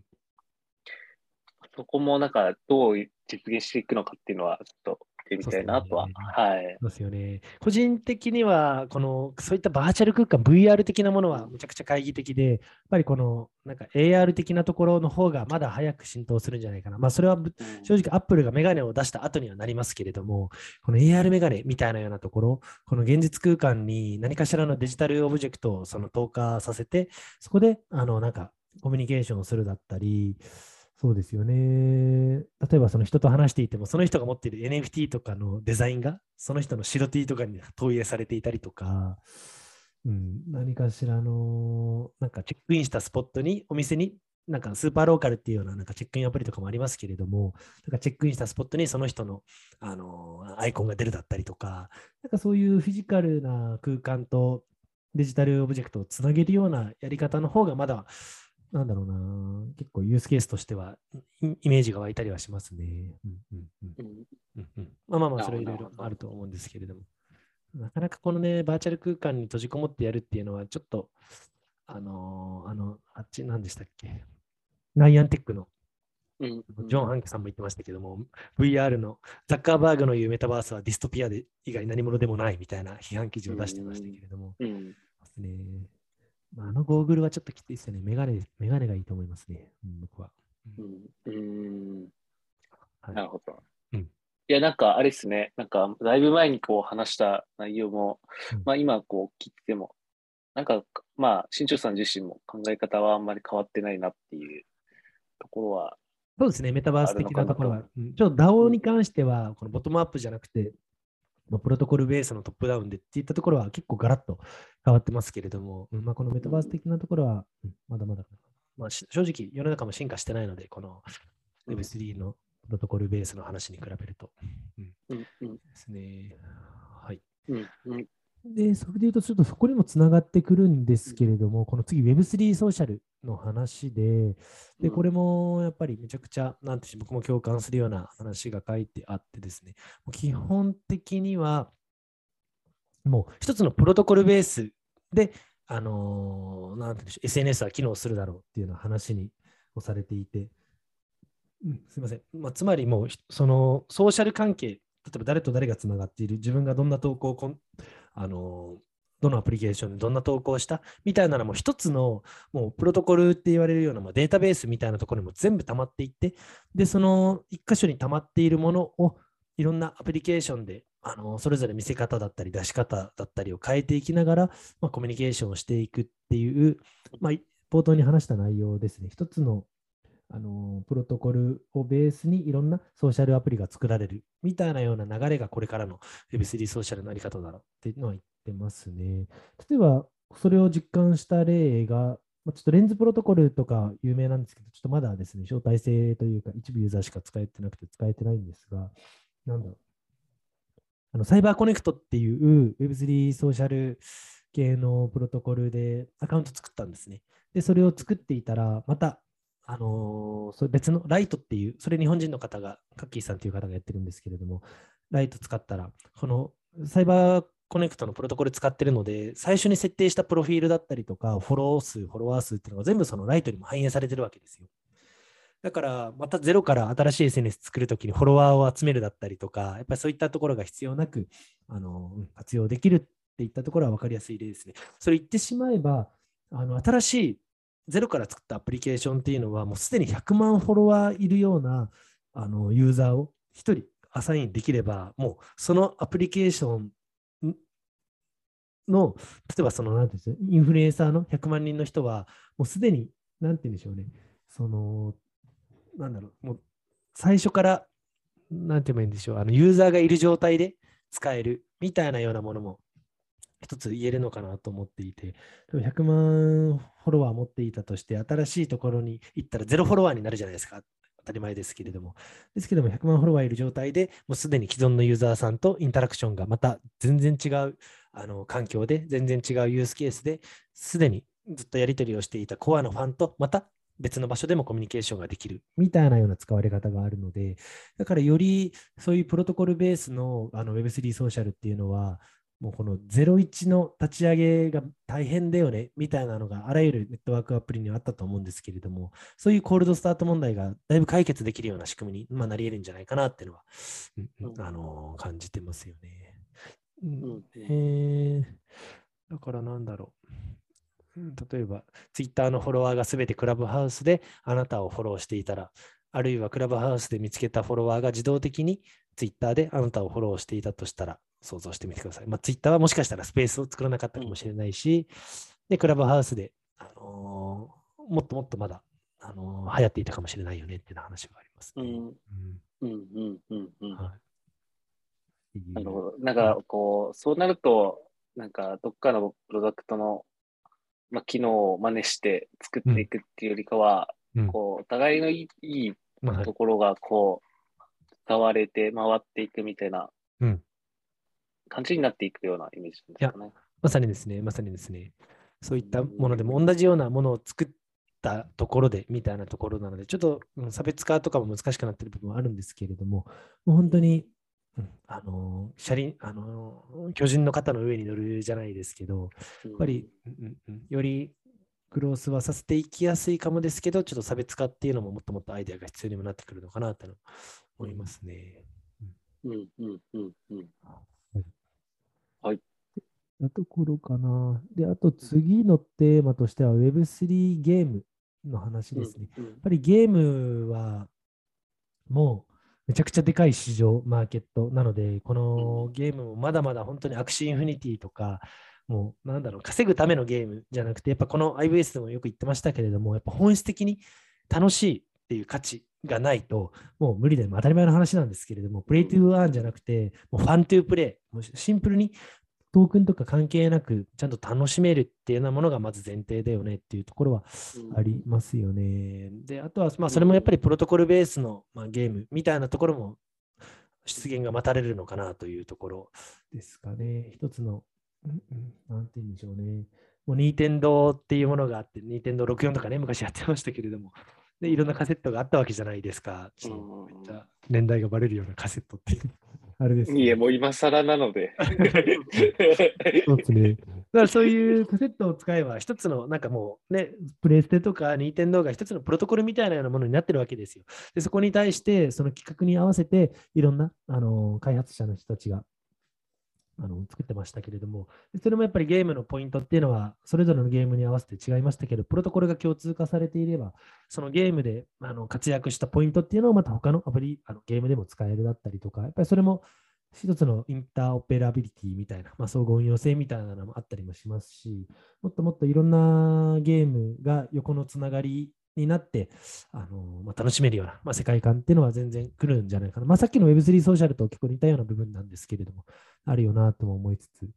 そこもなんか、どう実現していくのかっていうのは、ちょっと見てみたいなとは、はい。そうですよね。個人的には、この、そういったバーチャル空間、VR 的なものはめちゃくちゃ懐疑的で、やっぱりこの、なんか AR 的なところの方がまだ早く浸透するんじゃないかな。まあ、それはぶ正直、アップルがメガネを出した後にはなりますけれども、この AR メガネみたいなようなところ、この現実空間に何かしらのデジタルオブジェクトをその投下させて、そこで、あの、なんか、コミュニケーションをするだったり、そうですよね。例えばその人と話していても、その人が持っている NFT とかのデザインが、その人の白 T とかに投影されていたりとか、うん、何かしらの、なんかチェックインしたスポットに、お店に、なんかスーパーローカルっていうようななんかチェックインアプリとかもありますけれども、なんかチェックインしたスポットにその人の、あのアイコンが出るだったりとか、なんかそういうフィジカルな空間とデジタルオブジェクトをつなげるようなやり方の方がまだなんだろうな、結構ユースケースとしてはイイメージが湧いたりはしますね。うんうんうん。うん。うんうん。まあまあまあ、なそれいろいろあると思うんですけれども。なかなかこのね、バーチャル空間に閉じこもってやるっていうのは、ちょっと、あのーあの、あっち何でしたっけ？ナイアンテックのうんジョン・ハンクさんも言ってましたけども、VR のザッカーバーグの言うメタバースはディストピアで以外何者でもないみたいな批判記事を出してましたけれども、うん。ですね。まあ、あのゴーグルはちょっときついですよね。メガネ、メガネがいいと思いますね。うん、僕は。うんうんはいなるほど。うんいや、なんかあれですね、なんかだいぶ前にこう話した内容も、うんまあ今こう聞いても、なんかまあ、新庄さん自身も考え方はあんまり変わってないなっていうところは、そうですね、メタバース的なところあは。うんちょっと DAO に関しては、このボトムアップじゃなくて、まあプロトコルベースのトップダウンでっていったところは結構ガラッと変わってますけれども、うんまあ、このメタバース的なところは、うんまだまだ、まあ、し正直世の中も進化してないので、このうん Web3 のプロトコルベースの話に比べると。うんうんうんですね。はい。うんうんで、それで言うと、ちょっとそこにもつながってくるんですけれども、この次 Web3 ソーシャルの話で、で、うん。これもやっぱりめちゃくちゃ、なんていう僕も共感するような話が書いてあってですね、基本的には、もう一つのプロトコルベースで、あのーなんていうんでしょう、SNS は機能するだろうっていうような話にをされていて、うん、すみません。まあ、つまりもうひ、そのソーシャル関係、例えば誰と誰がつながっている、自分がどんな投稿をこん、あのどのアプリケーションでどんな投稿したみたいなのも一つのもうプロトコルって言われるようなまデータベースみたいなところにも全部溜まっていって、で、その一箇所に溜まっているものをいろんなアプリケーションであのそれぞれ見せ方だったり出し方だったりを変えていきながら、まあ、コミュニケーションをしていくっていう、まあ、冒頭に話した内容ですね。一つのあのプロトコルをベースにいろんなソーシャルアプリが作られるみたいなような流れがこれからの Web3 ソーシャルのあり方だろうっていうのは言ってますね。例えば、それを実感した例が、まあちょっとレンズプロトコルとか有名なんですけど、ちょっとまだですね、招待制というか、一部ユーザーしか使えてなくて使えてないんですが、なんだろう。あのサイバーコネクトっていう Web3 ソーシャル系のプロトコルでアカウント作ったんですね。で、それを作っていたら、また、あのそれ別のライトっていう、それ日本人の方が、カッキーさんという方がやってるんですけれども、ライト使ったら、このサイバーコネクトのプロトコル使ってるので、最初に設定したプロフィールだったりとか、フォロー数、フォロワー数っていうのが全部そのライトにも反映されてるわけですよ。だから、またゼロから新しい SNS 作るときにフォロワーを集めるだったりとか、やっぱりそういったところが必要なく、あの活用できるっていったところは分かりやすい例ですね。それ言ってしまえば、あの新しいゼロから作ったアプリケーションっていうのは、もうすでに100万フォロワーいるようなあのユーザーを1人アサインできれば、もうそのアプリケーションの、例えばその、なんていうんですインフルエンサーの100万人の人は、もうすでに、なんて言うんでしょうね、その、なんだろう、もう最初から、なんて言えばいいんでしょう、あのユーザーがいる状態で使えるみたいなようなものも一つ言えるのかなと思っていて、100万フォロワー持っていたとして、新しいところに行ったらゼロフォロワーになるじゃないですか。当たり前ですけれども。ですけども、100万フォロワーいる状態でもうすでに既存のユーザーさんとインタラクションがまた全然違うあの環境で、全然違うユースケースで、すでにずっとやり取りをしていたコアのファンとまた別の場所でもコミュニケーションができるみたいなような使われ方があるので、だからよりそういうプロトコルベースのあの Web3 ソーシャルっていうのは、もうこの01の立ち上げが大変だよねみたいなのがあらゆるネットワークアプリにはあったと思うんですけれども、そういうコールドスタート問題がだいぶ解決できるような仕組みに、まあ、なり得るんじゃないかなっていうのは、うんあの感じてますよね。うん、えー、だからなんだろう。例えば、ツイッターのフォロワーがすべてクラブハウスであなたをフォローしていたら、あるいはクラブハウスで見つけたフォロワーが自動的にツイッターであなたをフォローしていたとしたら、想像してみてください。まあ、ツイッターはもしかしたらスペースを作らなかったかもしれないし、で、クラブハウスで、あのー、もっともっとまだ、あのー、流行っていたかもしれないよねっていう話があります、ね。うん。うんうんうんうん。はい。なるほど。なんか、こう、そうなると、なんか、どっかのプロダクトの、まあ、機能を真似して作っていくっていうよりかは、うん、こう、お互いのいいいいところが、こう、使われて回っていくみたいな、感じになっていくようなイメージですかね。まさにですね、まさにですね。そういったものでも同じようなものを作ったところでみたいなところなので、ちょっと差別化とかも難しくなっている部分はあるんですけれども、もう本当に、うん、あの車輪あの巨人の肩の上に乗るじゃないですけど、やっぱり、うんうん、よりクロースはさせていきやすいかもですけど、ちょっと差別化っていうのももっともっとアイデアが必要にもなってくるのかなと思いますね。うんうんうんうん。はい。なところかな。で、あと次のテーマとしては Web3 ゲームの話ですね。やっぱりゲームはもうめちゃくちゃでかい市場、マーケットなので、このゲームもまだまだ本当に Axie Infinity とか、もうなんだろう、稼ぐためのゲームじゃなくて、やっぱこの IBS でもよく言ってましたけれども、やっぱ本質的に楽しいっていう価値がないと、もう無理で、当たり前の話なんですけれども、 Play to Earn じゃなくて、もう Fun to Play、もうシンプルにトークンとか関係なく、ちゃんと楽しめるっていうようなものがまず前提だよねっていうところはありますよね。で、あとは、まあ、それもやっぱりプロトコルベースの、まあ、ゲームみたいなところも出現が待たれるのかなというところですかね。一つの、なんて言うんでしょうね。もう、ニーテンドーっていうものがあって、ニーテンドー64とかね、昔やってましたけれども、でいろんなカセットがあったわけじゃないですか。ちょっと年代がバレるようなカセットっていう。あれです、ね。いえ、もう今更なので。そうですね。だからそういうカセットを使えば、一つの、なんかもうね、プレイステとかニーテンドーが一つのプロトコルみたいなようなものになってるわけですよ。で、そこに対して、その企画に合わせて、いろんな、あの開発者の人たちがあの作ってましたけれども、それもやっぱりゲームのポイントっていうのは、それぞれのゲームに合わせて違いましたけど、プロトコルが共通化されていれば、そのゲームであの活躍したポイントっていうのをまた他のアプリ、あのゲームでも使えるだったりとか、やっぱりそれも一つのインターオペラビリティみたいな、まあ、総合運用性みたいなのもあったりもしますし、もっともっといろんなゲームが横のつながりになって、あのまあ、楽しめるような、まあ、世界観っていうのは全然来るんじゃないかな。まあ、さっきの Web3 ソーシャルと結構似たような部分なんですけれども、あるよなとも思いつつ、ど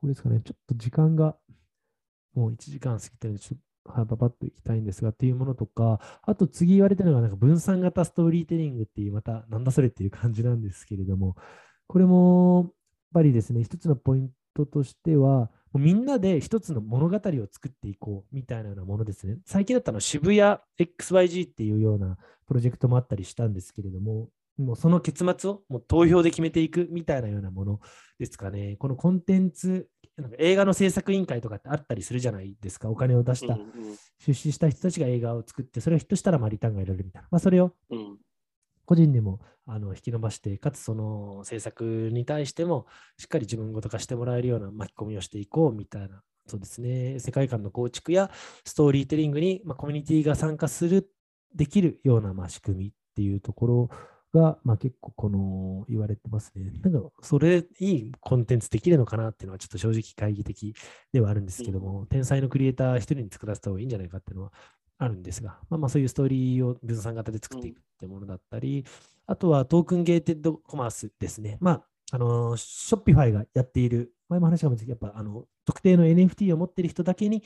こですかね、ちょっと時間がもう1時間過ぎてるので、ちょっとはばばっといきたいんですがっていうものとか、あと次言われてるのがなんか分散型ストーリーテリングっていう、またなんだそれっていう感じなんですけれども、これもやっぱりですね、一つのポイントとしては、みんなで一つの物語を作っていこうみたいなようなものですね。最近だったの渋谷 XYG っていうようなプロジェクトもあったりしたんですけれども、もうその結末をもう投票で決めていくみたいなようなものですかね。このコンテンツ、なんか映画の制作委員会とかってあったりするじゃないですか。お金を出した、出資した人たちが映画を作って、それをヒットしたらまあリターンが得られるみたいな。まあ、それを個人でもあの引き伸ばして、かつその制作に対してもしっかり自分ごと化してもらえるような巻き込みをしていこうみたいな、そうですね、世界観の構築やストーリーテリングに、まあ、コミュニティが参加する、できるようなまあ仕組みっていうところが、まあ、結構この言われてますね。なんかそれいいコンテンツできるのかなっていうのはちょっと正直懐疑的ではあるんですけども、うん、天才のクリエイター一人に作らせた方がいいんじゃないかっていうのはあるんですが、まあ、まあそういうストーリーを分散型で作っていくってものだったり、うん、あとは Token Gated Commerce ですね。まあ、あの、 Shopify がやっている、前も話したんですけど、やっぱあの特定の NFT を持っている人だけに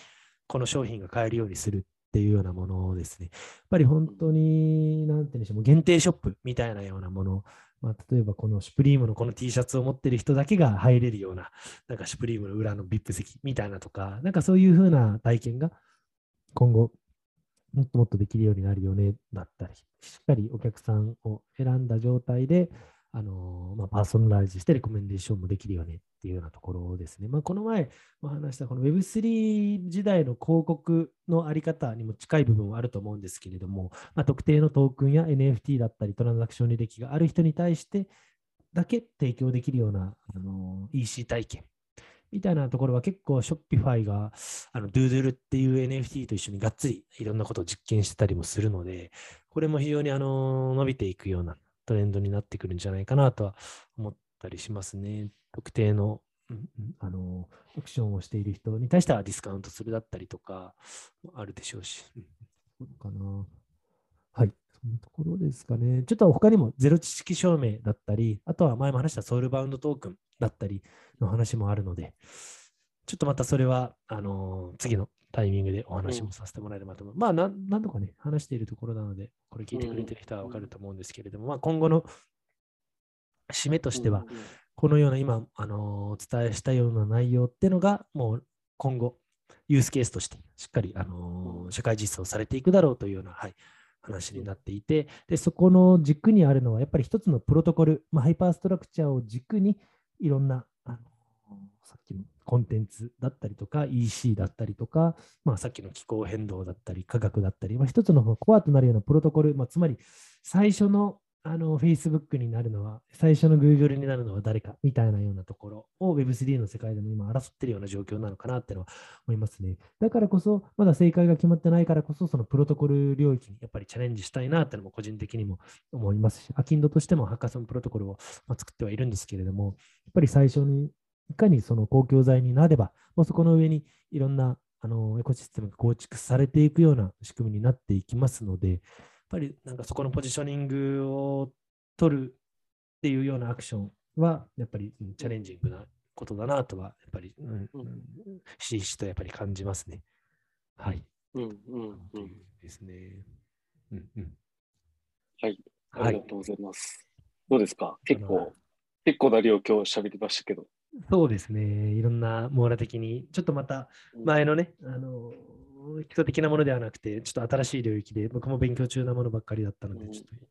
この商品が買えるようにするっていうようなものですね。やっぱり本当に、なんていうんでしょう、限定ショップみたいなようなもの、まあ、例えばこの Supreme のこの T シャツを持ってる人だけが入れるような、なんか Supreme の裏の VIP 席みたいなとか、なんかそういうふうな体験が今後もっともっとできるようになるよねだったり、しっかりお客さんを選んだ状態で、あのまあ、パーソナライズしてレコメンデーションもできるよねっていうようなところですね。まあ、この前お話したこの Web3 時代の広告のあり方にも近い部分はあると思うんですけれども、まあ、特定のトークンや NFT だったりトランザクション履歴がある人に対してだけ提供できるようなあの EC 体験みたいなところは結構 Shopify があの Doodle っていう NFT と一緒にがっつりいろんなことを実験してたりもするので、これも非常にあの伸びていくようなトレンドになってくるんじゃないかなとは思ったりしますね。特定のあのオプションをしている人に対してはディスカウントするだったりとかあるでしょうし。そうかな。はい。そんなところですかね。ちょっと他にもゼロ知識証明だったり、あとは前も話したソウルバウンドトークンだったりの話もあるので、ちょっとまたそれは、あのー、次のタイミングでお話もさせてもらえればと思う。うん、まあな、何度かね、話しているところなので、これ聞いてくれてる人はわかると思うんですけれども、うん、まあ、今後の締めとしては、このような今、あのー、お伝えしたような内容っていうのが、もう今後、ユースケースとして、しっかり、あのー、社会実装されていくだろうというような、はい、話になっていて、でそこの軸にあるのは、やっぱり一つのプロトコル、まあ、ハイパーストラクチャーを軸に、いろんな、あのさっきのコンテンツだったりとか、EC だったりとか、まあ、さっきの気候変動だったり、科学だったり、まあ、一つのコアとなるようなプロトコル、まあ、つまり最初のあの Facebook になるのは、最初の Google になるのは誰かみたいなようなところを Web3 の世界でも今争ってるような状況なのかなってのは思いますね。だからこそ、まだ正解が決まってないからこそ、そのプロトコル領域にやっぱりチャレンジしたいなってのも個人的にも思いますし、アキンドとしてもハッカソンプロトコルを作ってはいるんですけれども、やっぱり最初にいかにその公共財になれば、もうそこの上にいろんなあのエコシステムが構築されていくような仕組みになっていきますので、ぱりなんかそこのポジショニングを取るっていうようなアクションは、やっぱり、うん、チャレンジングなことだなとは、やっぱり、うん、ひしひしとやっぱり感じますね。はい。うんうんうん。ですね。うんうん。はい。ありがとうございます。はい、どうですか？結構、結構な量今日喋りましたけど。そうですね。いろんな網羅的に、ちょっとまた前のね、うん、あの、基礎的なものではなくて、ちょっと新しい領域で、僕も勉強中なものばっかりだったので、ちょっと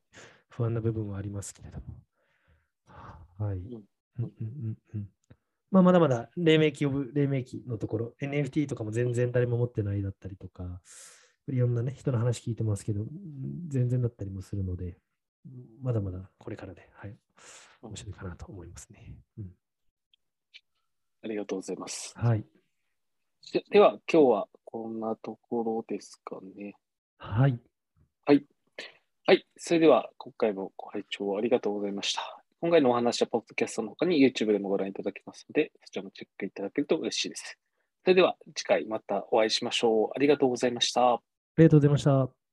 不安な部分はありますけれども。はい。うんうんうんまあ、まだまだ黎明期黎明期のところ、NFT とかも全然誰も持ってないだったりとか、いろんなね、人の話聞いてますけど、全然だったりもするので、まだまだこれからで、はい、面白いかなと思いますね。うん、ありがとうございます。はい。ででは、今日はこんなところですかね。はい。はい。はい。それでは、今回もご拝聴ありがとうございました。今回のお話は、ポッドキャストの他に YouTube でもご覧いただけますので、そちらもチェックいただけると嬉しいです。それでは、次回またお会いしましょう。ありがとうございました。ありがとうございました。